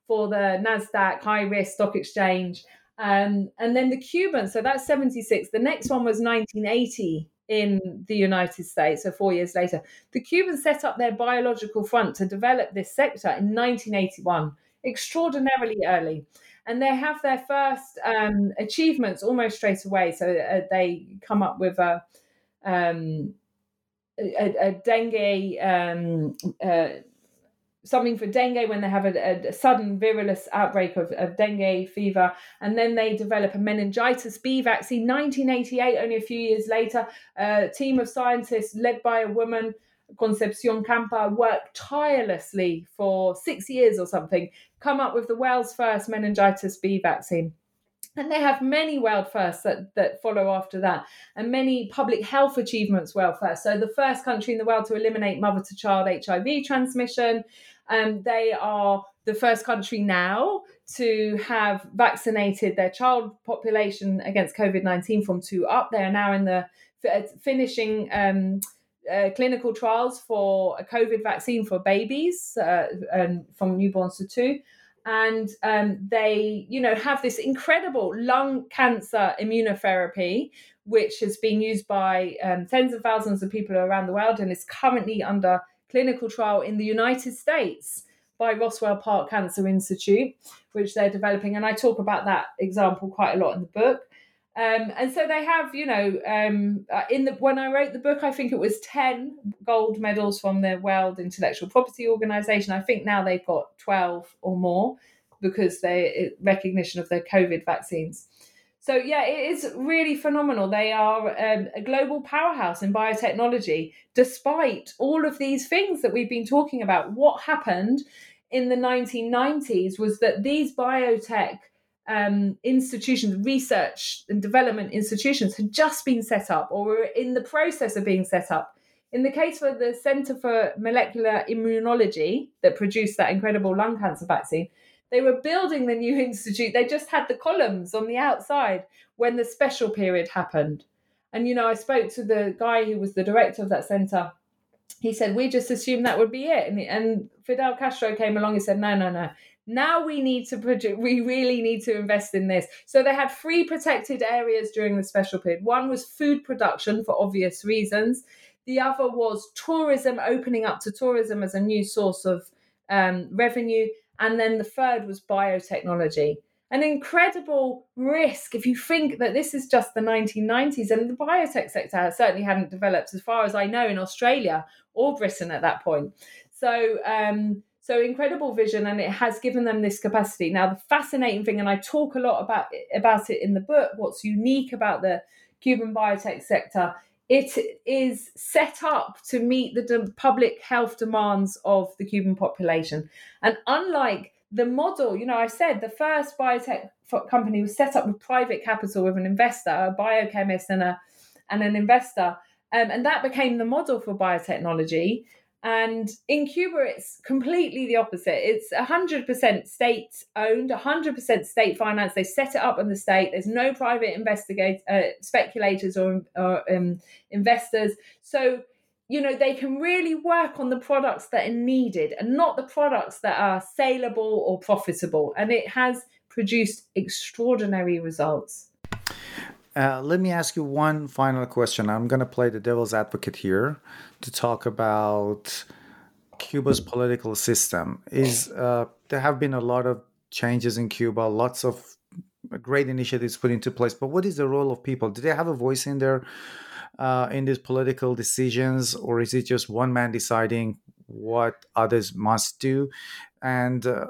for the Nasdaq high risk stock exchange, um, and then the Cubans, so that's 76. The next one was 1980 in the United States, so four years later. The Cubans set up their biological front to develop this sector in 1981, extraordinarily early. And they have their first um, achievements almost straight away. So uh, they come up with a, um, a, a dengue um, uh, something for dengue when they have a, a sudden virulent outbreak of, of, dengue fever and then they develop a meningitis b vaccine 1988 only a few years later a team of scientists led by a woman concepcion campa worked tirelessly for six years or something come up with the world's first meningitis b vaccine and they have many world firsts that, that follow after that, and many public health achievements world first. So, the first country in the world to eliminate mother to child HIV transmission. Um, they are the first country now to have vaccinated their child population against COVID 19 from two up. They are now in the finishing. Um, uh, clinical trials for a COVID vaccine for babies uh, and from newborns to two. And um, they you know have this incredible lung cancer immunotherapy which has been used by um, tens of thousands of people around the world and is currently under clinical trial in the united states by roswell park cancer institute which they're developing. And i talk about that example quite a lot in the book um, and so they have, you know, um, uh, in the when I wrote the book, I think it was ten gold medals from the World Intellectual Property Organization. I think now they've got twelve or more because they recognition of their COVID vaccines. So yeah, it is really phenomenal. They are um, a global powerhouse in biotechnology, despite all of these things that we've been talking about. What happened in the 1990s was that these biotech um, institutions, research and development institutions had just been set up or were in the process of being set up. In the case for the Center for Molecular Immunology that produced that incredible lung cancer vaccine, they were building the new institute. They just had the columns on the outside when the special period happened. And, you know, I spoke to the guy who was the director of that center. He said, We just assumed that would be it. And, and Fidel Castro came along and said, No, no, no now we need to project we really need to invest in this. So they had three protected areas during the special period. One was food production for obvious reasons. The other was tourism opening up to tourism as a new source of um, revenue. And then the third was biotechnology. An incredible risk if you think that this is just the 1990s and the biotech sector certainly hadn't developed as far as I know in Australia or Britain at that point. So um, so incredible vision, and it has given them this capacity. Now, the fascinating thing, and I talk a lot about about it in the book. What's unique about the Cuban biotech sector? It is set up to meet the de- public health demands of the Cuban population, and unlike the model, you know, I said the first biotech company was set up with private capital, with an investor, a biochemist, and a and an investor, um, and that became the model for biotechnology. And in Cuba, it's completely the opposite. It's 100% state owned, 100% state financed. They set it up in the state. There's no private investigate, uh, speculators or, or um, investors. So, you know, they can really work on the products that are needed and not the products that are saleable or profitable. And it has produced extraordinary results. Uh, let me ask you one final question. I'm going to play the devil's advocate here to talk about Cuba's political system. Is uh, there have been a lot of changes in Cuba, lots of great initiatives put into place, but what is the role of people? Do they have a voice in there uh, in these political decisions, or is it just one man deciding what others must do? And uh,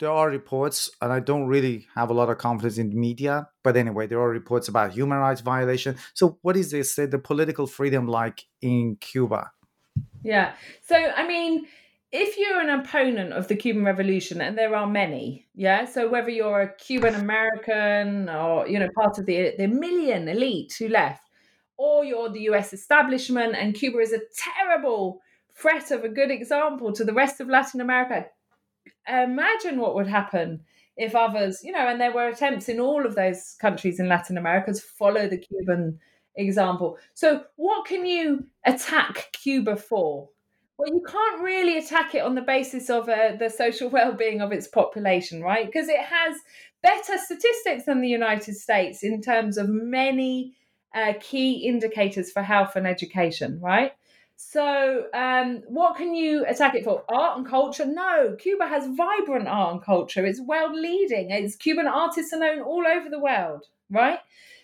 there are reports, and I don't really have a lot of confidence in the media, but anyway, there are reports about human rights violation. So, what is this the political freedom like in Cuba? Yeah. So, I mean, if you're an opponent of the Cuban Revolution, and there are many, yeah. So whether you're a Cuban American or you know part of the the million elite who left, or you're the U.S. establishment, and Cuba is a terrible threat of a good example to the rest of Latin America, imagine what would happen if others, you know, and there were attempts in all of those countries in Latin America to follow the Cuban example. So, what can you attack Cuba for? Well, you can't really attack it on the basis of uh, the social well-being of its population, right? Because it has better statistics than the United States in terms of many uh, key indicators for health and education, right? So, um, what can you attack it for? Art and culture? No, Cuba has vibrant art and culture. It's world leading. It's Cuban artists are known all over the world, right?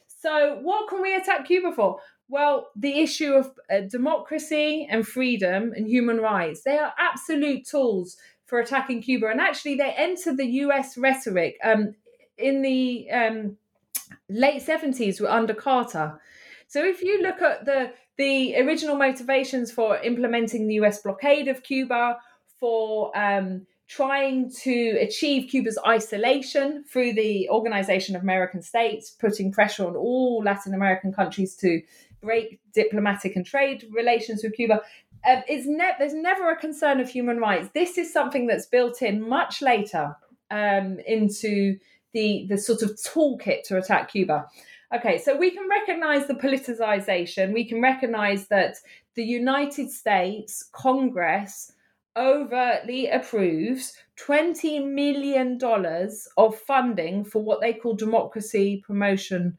So, what can we attack Cuba for? Well, the issue of uh, democracy and freedom and human rights, they are absolute tools for attacking Cuba. And actually, they entered the US rhetoric um, in the um, late 70s were under Carter. So if you look at the the original motivations for implementing the US blockade of Cuba, for um, trying to achieve Cuba's isolation through the Organization of American States, putting pressure on all Latin American countries to break diplomatic and trade relations with Cuba. Um, ne- there's never a concern of human rights. This is something that's built in much later um, into the the sort of toolkit to attack Cuba. Okay, so we can recognize the politicization. We can recognize that the United States Congress overtly approves $20 million of funding for what they call democracy promotion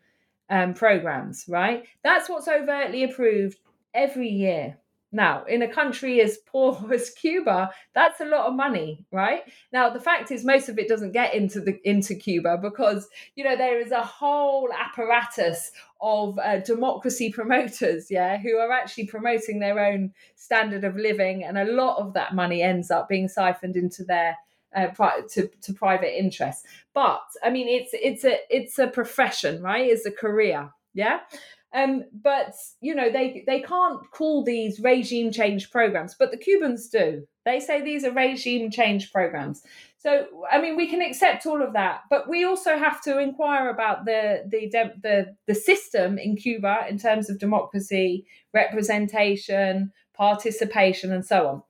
um, programs, right? That's what's overtly approved every year. Now, in a country as poor as Cuba, that's a lot of money, right? Now, the fact is, most of it doesn't get into the into Cuba because you know there is a whole apparatus of uh, democracy promoters, yeah, who are actually promoting their own standard of living, and a lot of that money ends up being siphoned into their uh, pri- to, to private interests. But I mean, it's it's a it's a profession, right? It's a career, yeah. Um, but you know they they can't call these regime change programs, but the Cubans do. They say these are regime change programs. So I mean, we can accept all of that, but we also have to inquire about the the the the system in Cuba in terms of democracy, representation, participation, and so on.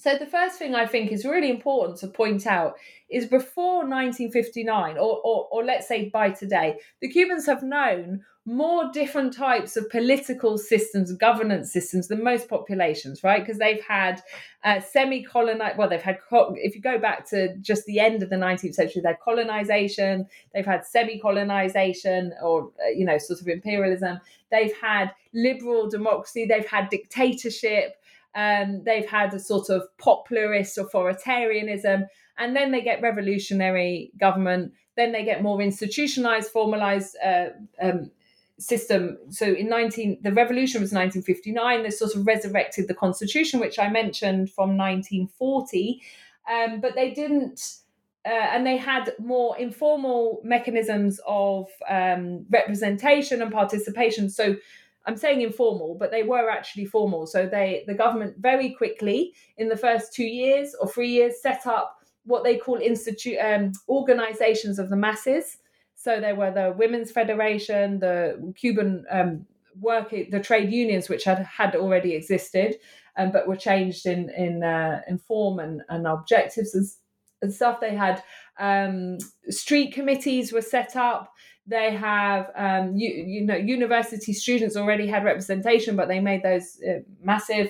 So the first thing I think is really important to point out is before 1959, or, or, or let's say by today, the Cubans have known more different types of political systems, governance systems than most populations, right? Because they've had uh, semi-colonized. Well, they've had. If you go back to just the end of the 19th century, they've colonization. They've had semi-colonization, or uh, you know, sort of imperialism. They've had liberal democracy. They've had dictatorship. Um, they've had a sort of popularist authoritarianism, and then they get revolutionary government then they get more institutionalized, formalized uh, um, system. So in 19, the revolution was 1959. They sort of resurrected the constitution, which I mentioned from 1940, um, but they didn't. Uh, and they had more informal mechanisms of um, representation and participation. So I'm saying informal, but they were actually formal. So they, the government, very quickly in the first two years or three years, set up what they call institute um, organizations of the masses. So there were the Women's Federation, the Cuban um, work, the trade unions, which had had already existed, um, but were changed in in uh, in form and, and objectives and, and stuff. They had um, street committees were set up. They have, um, you, you know, university students already had representation, but they made those uh, massive.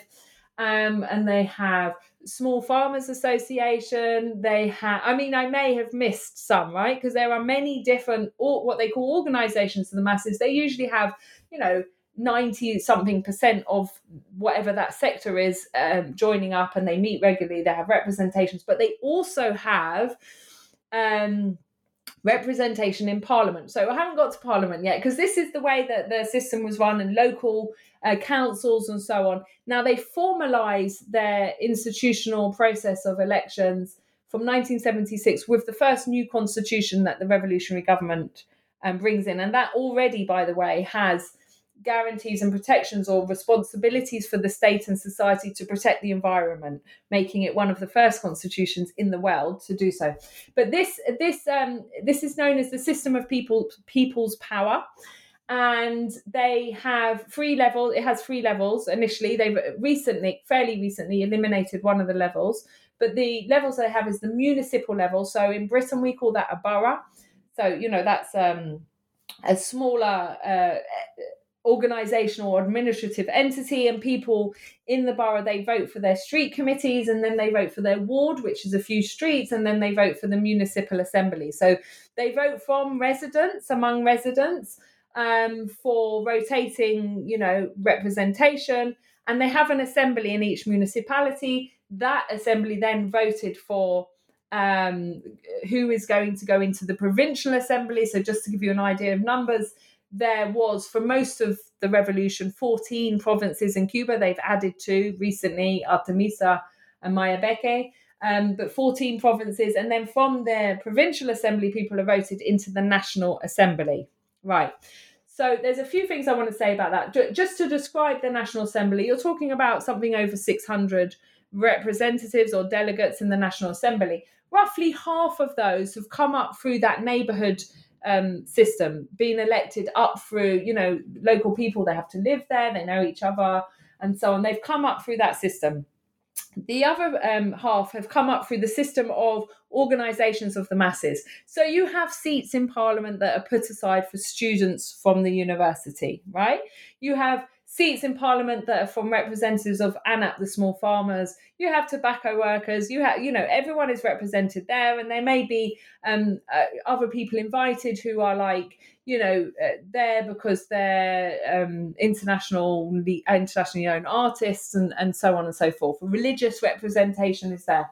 Um, and they have small farmers association they have i mean i may have missed some right? Because there are many different or what they call organizations for the masses. They usually have you know 90 something percent of whatever that sector is um, joining up and they meet regularly they have representations but they also have um, representation in parliament. So i haven't got to parliament yet because this is the way that the system was run and local uh, councils and so on. Now they formalise their institutional process of elections from 1976 with the first new constitution that the revolutionary government um, brings in. And that already, by the way, has guarantees and protections or responsibilities for the state and society to protect the environment, making it one of the first constitutions in the world to do so. But this this um, this is known as the system of people people's power and they have three levels. It has three levels initially. They've recently, fairly recently, eliminated one of the levels, but the levels they have is the municipal level. So in Britain, we call that a borough. So you know that's um, a smaller uh, organizational or administrative entity, and people in the borough they vote for their street committees, and then they vote for their ward, which is a few streets, and then they vote for the municipal assembly. So they vote from residents among residents um, for rotating, you know, representation. And they have an assembly in each municipality. That assembly then voted for um, who is going to go into the provincial assembly. So, just to give you an idea of numbers, there was for most of the revolution 14 provinces in Cuba. They've added two recently, Artemisa and Mayabeque. Um, but 14 provinces, and then from the provincial assembly, people are voted into the national assembly. Right. So there's a few things I want to say about that. Just to describe the National Assembly, you're talking about something over 600 representatives or delegates in the National Assembly. Roughly half of those have come up through that neighborhood um, system, being elected up through, you know, local people. They have to live there, they know each other, and so on. They've come up through that system. The other um, half have come up through the system of organisations of the masses. So you have seats in Parliament that are put aside for students from the university, right? You have seats in parliament that are from representatives of ANAP, the small farmers. You have tobacco workers. You have, you know, everyone is represented there, and there may be um, uh, other people invited who are like, you know, uh, there because they're um, internationally internationally known artists and and so on and so forth. Religious representation is there.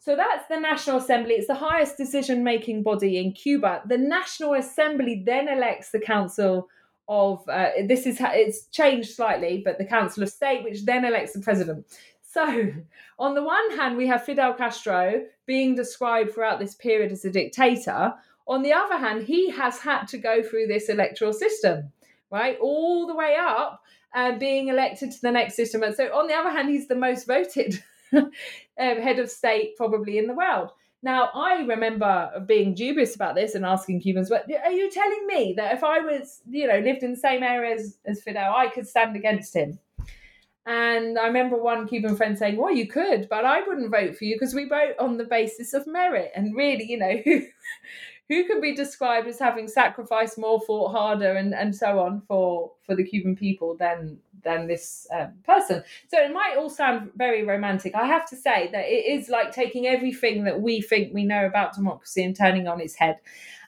So that's the National Assembly. It's the highest decision making body in Cuba. The National Assembly then elects the Council of uh, this is how it's changed slightly, but the Council of State, which then elects the president. So, on the one hand, we have Fidel Castro being described throughout this period as a dictator. On the other hand, he has had to go through this electoral system, right, all the way up and uh, being elected to the next system. And so, on the other hand, he's the most voted um, head of state probably in the world. Now, I remember being dubious about this and asking Cubans, but are you telling me that if I was, you know, lived in the same area as, as Fidel, I could stand against him? And I remember one Cuban friend saying, well, you could, but I wouldn't vote for you because we vote on the basis of merit. And really, you know, who, who can be described as having sacrificed more, fought harder, and, and so on for, for the Cuban people than than this um, person. So it might all sound very romantic. I have to say that it is like taking everything that we think we know about democracy and turning on its head.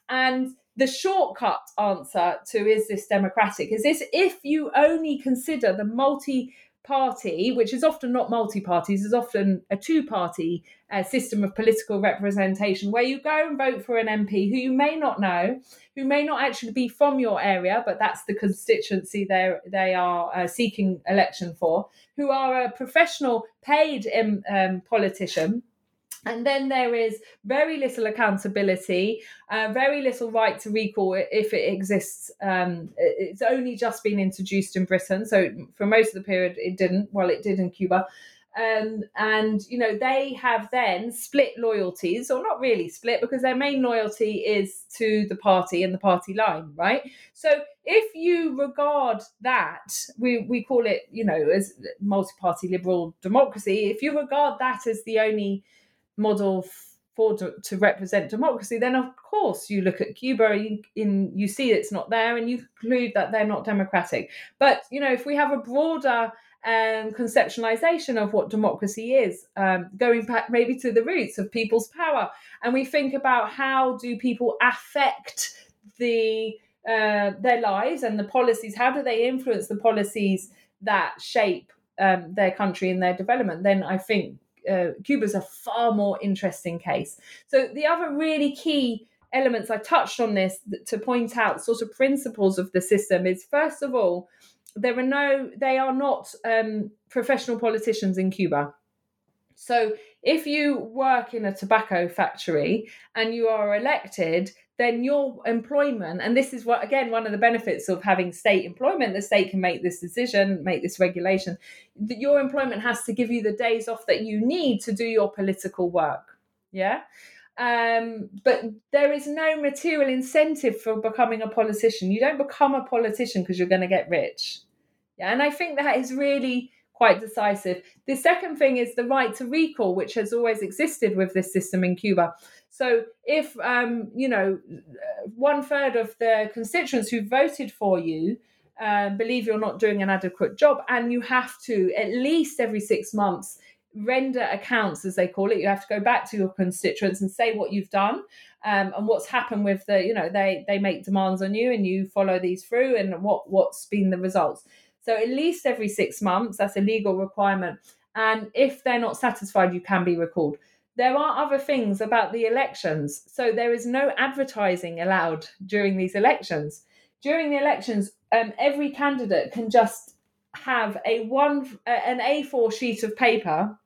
And the shortcut answer to is this democratic is this if you only consider the multi party, which is often not multi parties, is often a two party uh, system of political representation where you go and vote for an MP who you may not know, who may not actually be from your area, but that's the constituency they they are uh, seeking election for, who are a professional paid um, um, politician and then there is very little accountability, uh, very little right to recall if it exists. Um, it's only just been introduced in Britain. So for most of the period, it didn't. Well, it did in Cuba. Um, and you know they have then split loyalties or not really split because their main loyalty is to the party and the party line right so if you regard that we we call it you know as multi-party liberal democracy if you regard that as the only model for to, represent democracy, then of course you look at Cuba in, in you see it's not there, and you conclude that they're not democratic. But you know, if we have a broader um, conceptualization of what democracy is, um, going back maybe to the roots of people's power, and we think about how do people affect the uh, their lives and the policies, how do they influence the policies that shape um, their country and their development, then I think uh, Cuba's a far more interesting case. So the other really key elements I touched on this to point out sort of principles of the system is first of all there are no they are not um, professional politicians in Cuba. So if you work in a tobacco factory and you are elected, then your employment, and this is what again one of the benefits of having state employment, the state can make this decision, make this regulation. That your employment has to give you the days off that you need to do your political work. Yeah. Um, but there is no material incentive for becoming a politician. You don't become a politician because you're going to get rich. Yeah, and I think that is really quite decisive. The second thing is the right to recall, which has always existed with this system in Cuba. So if um, you know one third of the constituents who voted for you uh, believe you're not doing an adequate job, and you have to at least every six months render accounts, as they call it. You have to go back to your constituents and say what you've done um, and what's happened with the, you know, they they make demands on you and you follow these through, and what what's been the results. So at least every six months, that's a legal requirement. And if they're not satisfied, you can be recalled. There are other things about the elections. So there is no advertising allowed during these elections. During the elections, um, every candidate can just have a one an A4 sheet of paper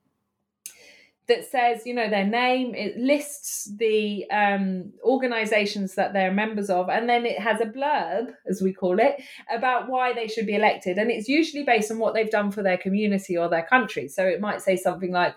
that says, you know, their name, it lists the um, organizations that they're members of, and then it has a blurb, as we call it, about why they should be elected. And it's usually based on what they've done for their community or their country. So it might say something like,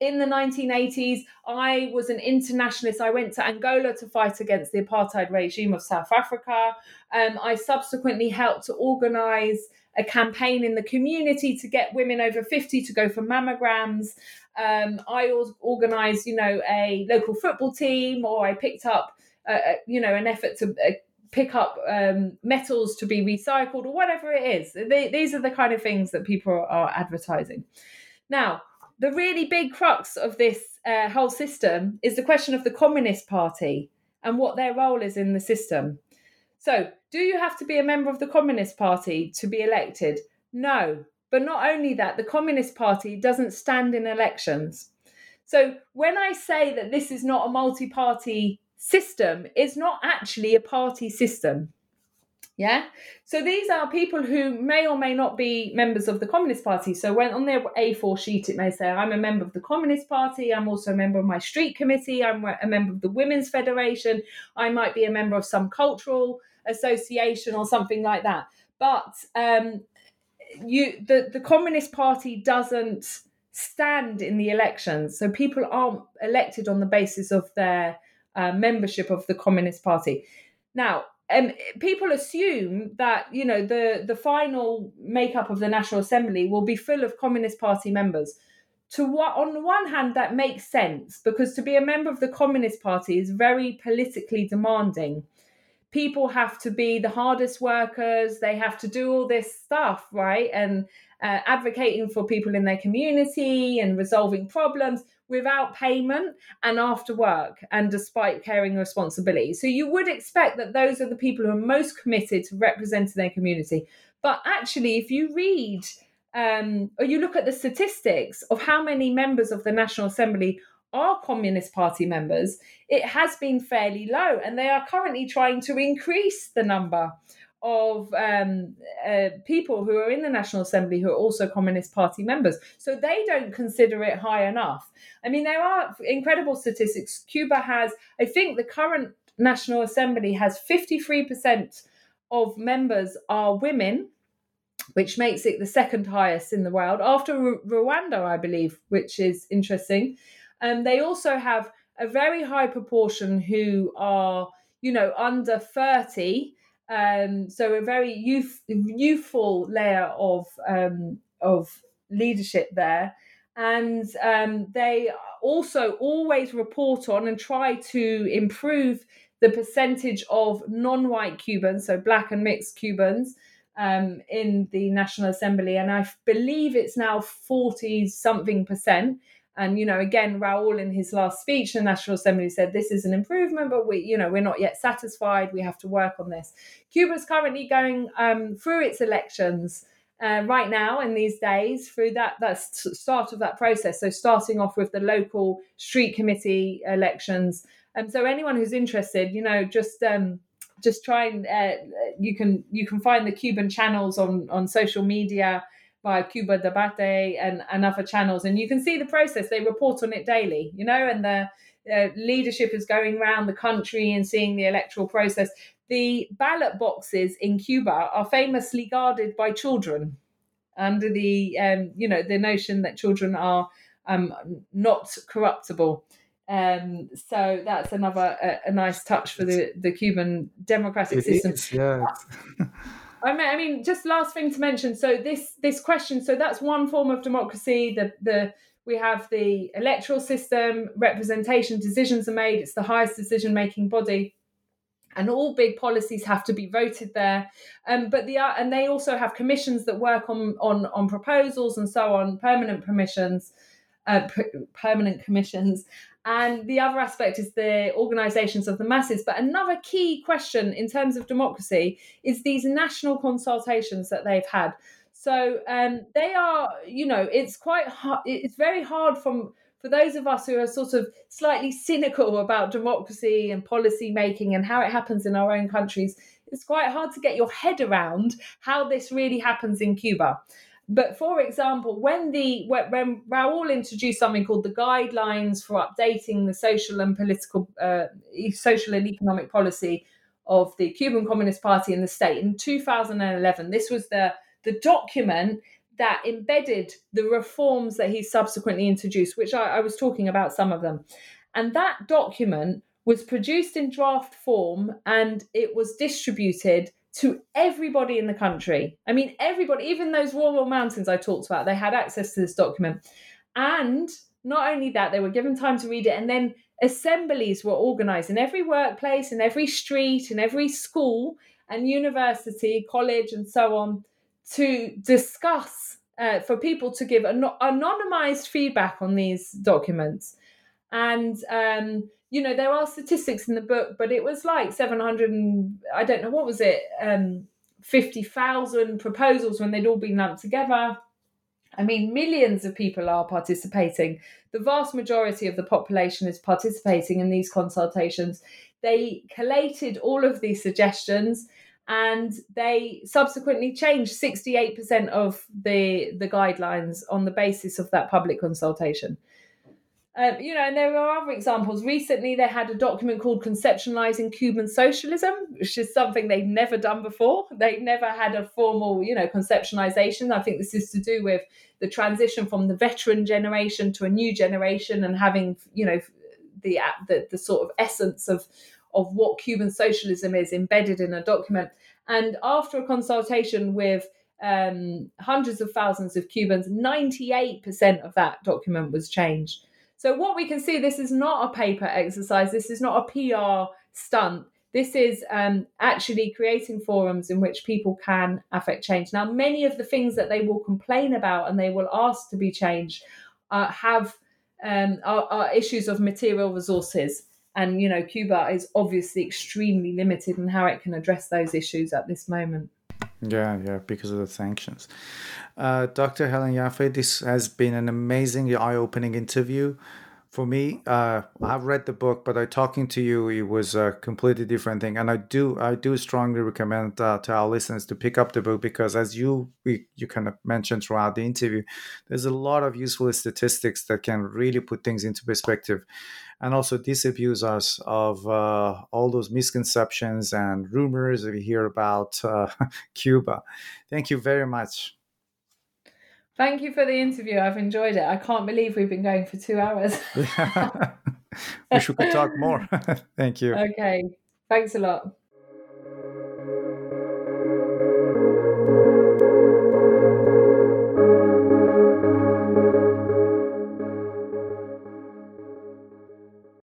in the 1980s, I was an internationalist. I went to Angola to fight against the apartheid regime of South Africa. Um, I subsequently helped to organize a campaign in the community to get women over 50 to go for mammograms. Um, I organised, you know, a local football team, or I picked up, uh, uh, you know, an effort to uh, pick up um, metals to be recycled, or whatever it is. They, these are the kind of things that people are advertising. Now, the really big crux of this uh, whole system is the question of the Communist Party and what their role is in the system. So, do you have to be a member of the Communist Party to be elected? No. But not only that, the Communist Party doesn't stand in elections. So, when I say that this is not a multi party system, it's not actually a party system. Yeah. So these are people who may or may not be members of the Communist Party. So when on their A4 sheet, it may say, I'm a member of the Communist Party. I'm also a member of my street committee. I'm a member of the Women's Federation. I might be a member of some cultural association or something like that. But um, you, the, the Communist Party doesn't stand in the elections. So people aren't elected on the basis of their uh, membership of the Communist Party. Now, um, people assume that you know the the final makeup of the National Assembly will be full of Communist Party members. To what, on the one hand, that makes sense because to be a member of the Communist Party is very politically demanding. People have to be the hardest workers. They have to do all this stuff, right? And uh, advocating for people in their community and resolving problems without payment and after work and despite caring responsibility. So you would expect that those are the people who are most committed to representing their community. But actually, if you read um, or you look at the statistics of how many members of the National Assembly are Communist Party members, it has been fairly low, and they are currently trying to increase the number of um, uh, people who are in the National Assembly who are also Communist Party members. So they don't consider it high enough. I mean, there are incredible statistics. Cuba has, I think, the current National Assembly has 53% of members are women which makes it the second highest in the world after R- Rwanda, I believe, which is interesting. Um, they also have a very high proportion who are, you know, under 30. Um, so a very youth, youthful layer of um, of leadership there, and um, they also always report on and try to improve the percentage of non-white Cubans, so black and mixed Cubans, um, in the National Assembly, and I believe it's now forty something percent. And you know, again, Raul in his last speech, the National Assembly said this is an improvement, but we, you know, we're not yet satisfied. We have to work on this. Cuba's currently going um, through its elections. Uh, right now in these days through that that start of that process so starting off with the local street committee elections and um, so anyone who's interested you know just um, just try and uh, you can you can find the Cuban channels on on social media via Cuba Debate and, and other channels, and you can see the process. They report on it daily, you know, and the uh, leadership is going around the country and seeing the electoral process. The ballot boxes in Cuba are famously guarded by children, under the um, you know the notion that children are um, not corruptible. Um, so that's another a, a, nice touch for the, the Cuban democratic it system. Is, yeah. I mean, I mean, just last thing to mention. So this this question. So that's one form of democracy. The the we have the electoral system, representation, decisions are made. It's the highest decision making body, and all big policies have to be voted there. Um, but the and they also have commissions that work on on on proposals and so on, permanent permissions. Uh, permanent commissions and the other aspect is the organizations of the masses. But another key question in terms of democracy is these national consultations that they've had. So um, they are, you know, it's quite hard. It's very hard from for those of us who are sort of slightly cynical about democracy and policy making and how it happens in our own countries. It's quite hard to get your head around how this really happens in Cuba. But for example, when the when Raul introduced something called the guidelines for updating the social and political, uh, social and economic policy of the Cuban Communist Party in the state in 2011, this was the the document that embedded the reforms that he subsequently introduced, which I, I was talking about some of them, and that document was produced in draft form and it was distributed to everybody in the country. I mean, everybody, even those rural mountains I talked about, they had access to this document. And not only that, they were given time to read it, and then assemblies were organized in every workplace, in every street, in every school and university, college, and so on to discuss. Uh, for people to give an- anonymized feedback on these documents. And um, you know, there are statistics in the book, but it was like 700 and I don't know, what was it? Um, 50,000 proposals when they'd all been lumped together. I mean, millions of people are participating. The vast majority of the population is participating in these consultations. They collated all of these suggestions and they subsequently changed 68% of the, the guidelines on the basis of that public consultation. Um, you know, and there are other examples. Recently, they had a document called Conceptualizing Cuban Socialism, which is something they've never done before. They've never had a formal, you know, conceptualization. I think this is to do with the transition from the veteran generation to a new generation and having, you know, the the, the sort of essence of of what Cuban socialism is embedded in a document. And after a consultation with um, hundreds of thousands of Cubans, 98% of that document was changed. So, what we can see, this is not a paper exercise, this is not a PR stunt. This is um, actually creating forums in which people can affect change. Now, many of the things that they will complain about and they will ask to be changed uh, have um, are, are issues of material resources. And, you know, Cuba is obviously extremely limited in how it can address those issues at this moment. Yeah, yeah, because of the sanctions. Uh, Dr. Helen Yaffe, this has been an amazingly eye-opening interview for me. Uh, I've read the book, but I talking to you, it was a completely different thing. And I do, I do strongly recommend uh, to our listeners to pick up the book because, as you we, you kind of mentioned throughout the interview, there's a lot of useful statistics that can really put things into perspective and also disabuse us of uh, all those misconceptions and rumors we hear about uh, Cuba. Thank you very much. Thank you for the interview. I've enjoyed it. I can't believe we've been going for two hours. Wish we could talk more. Thank you. Okay. Thanks a lot.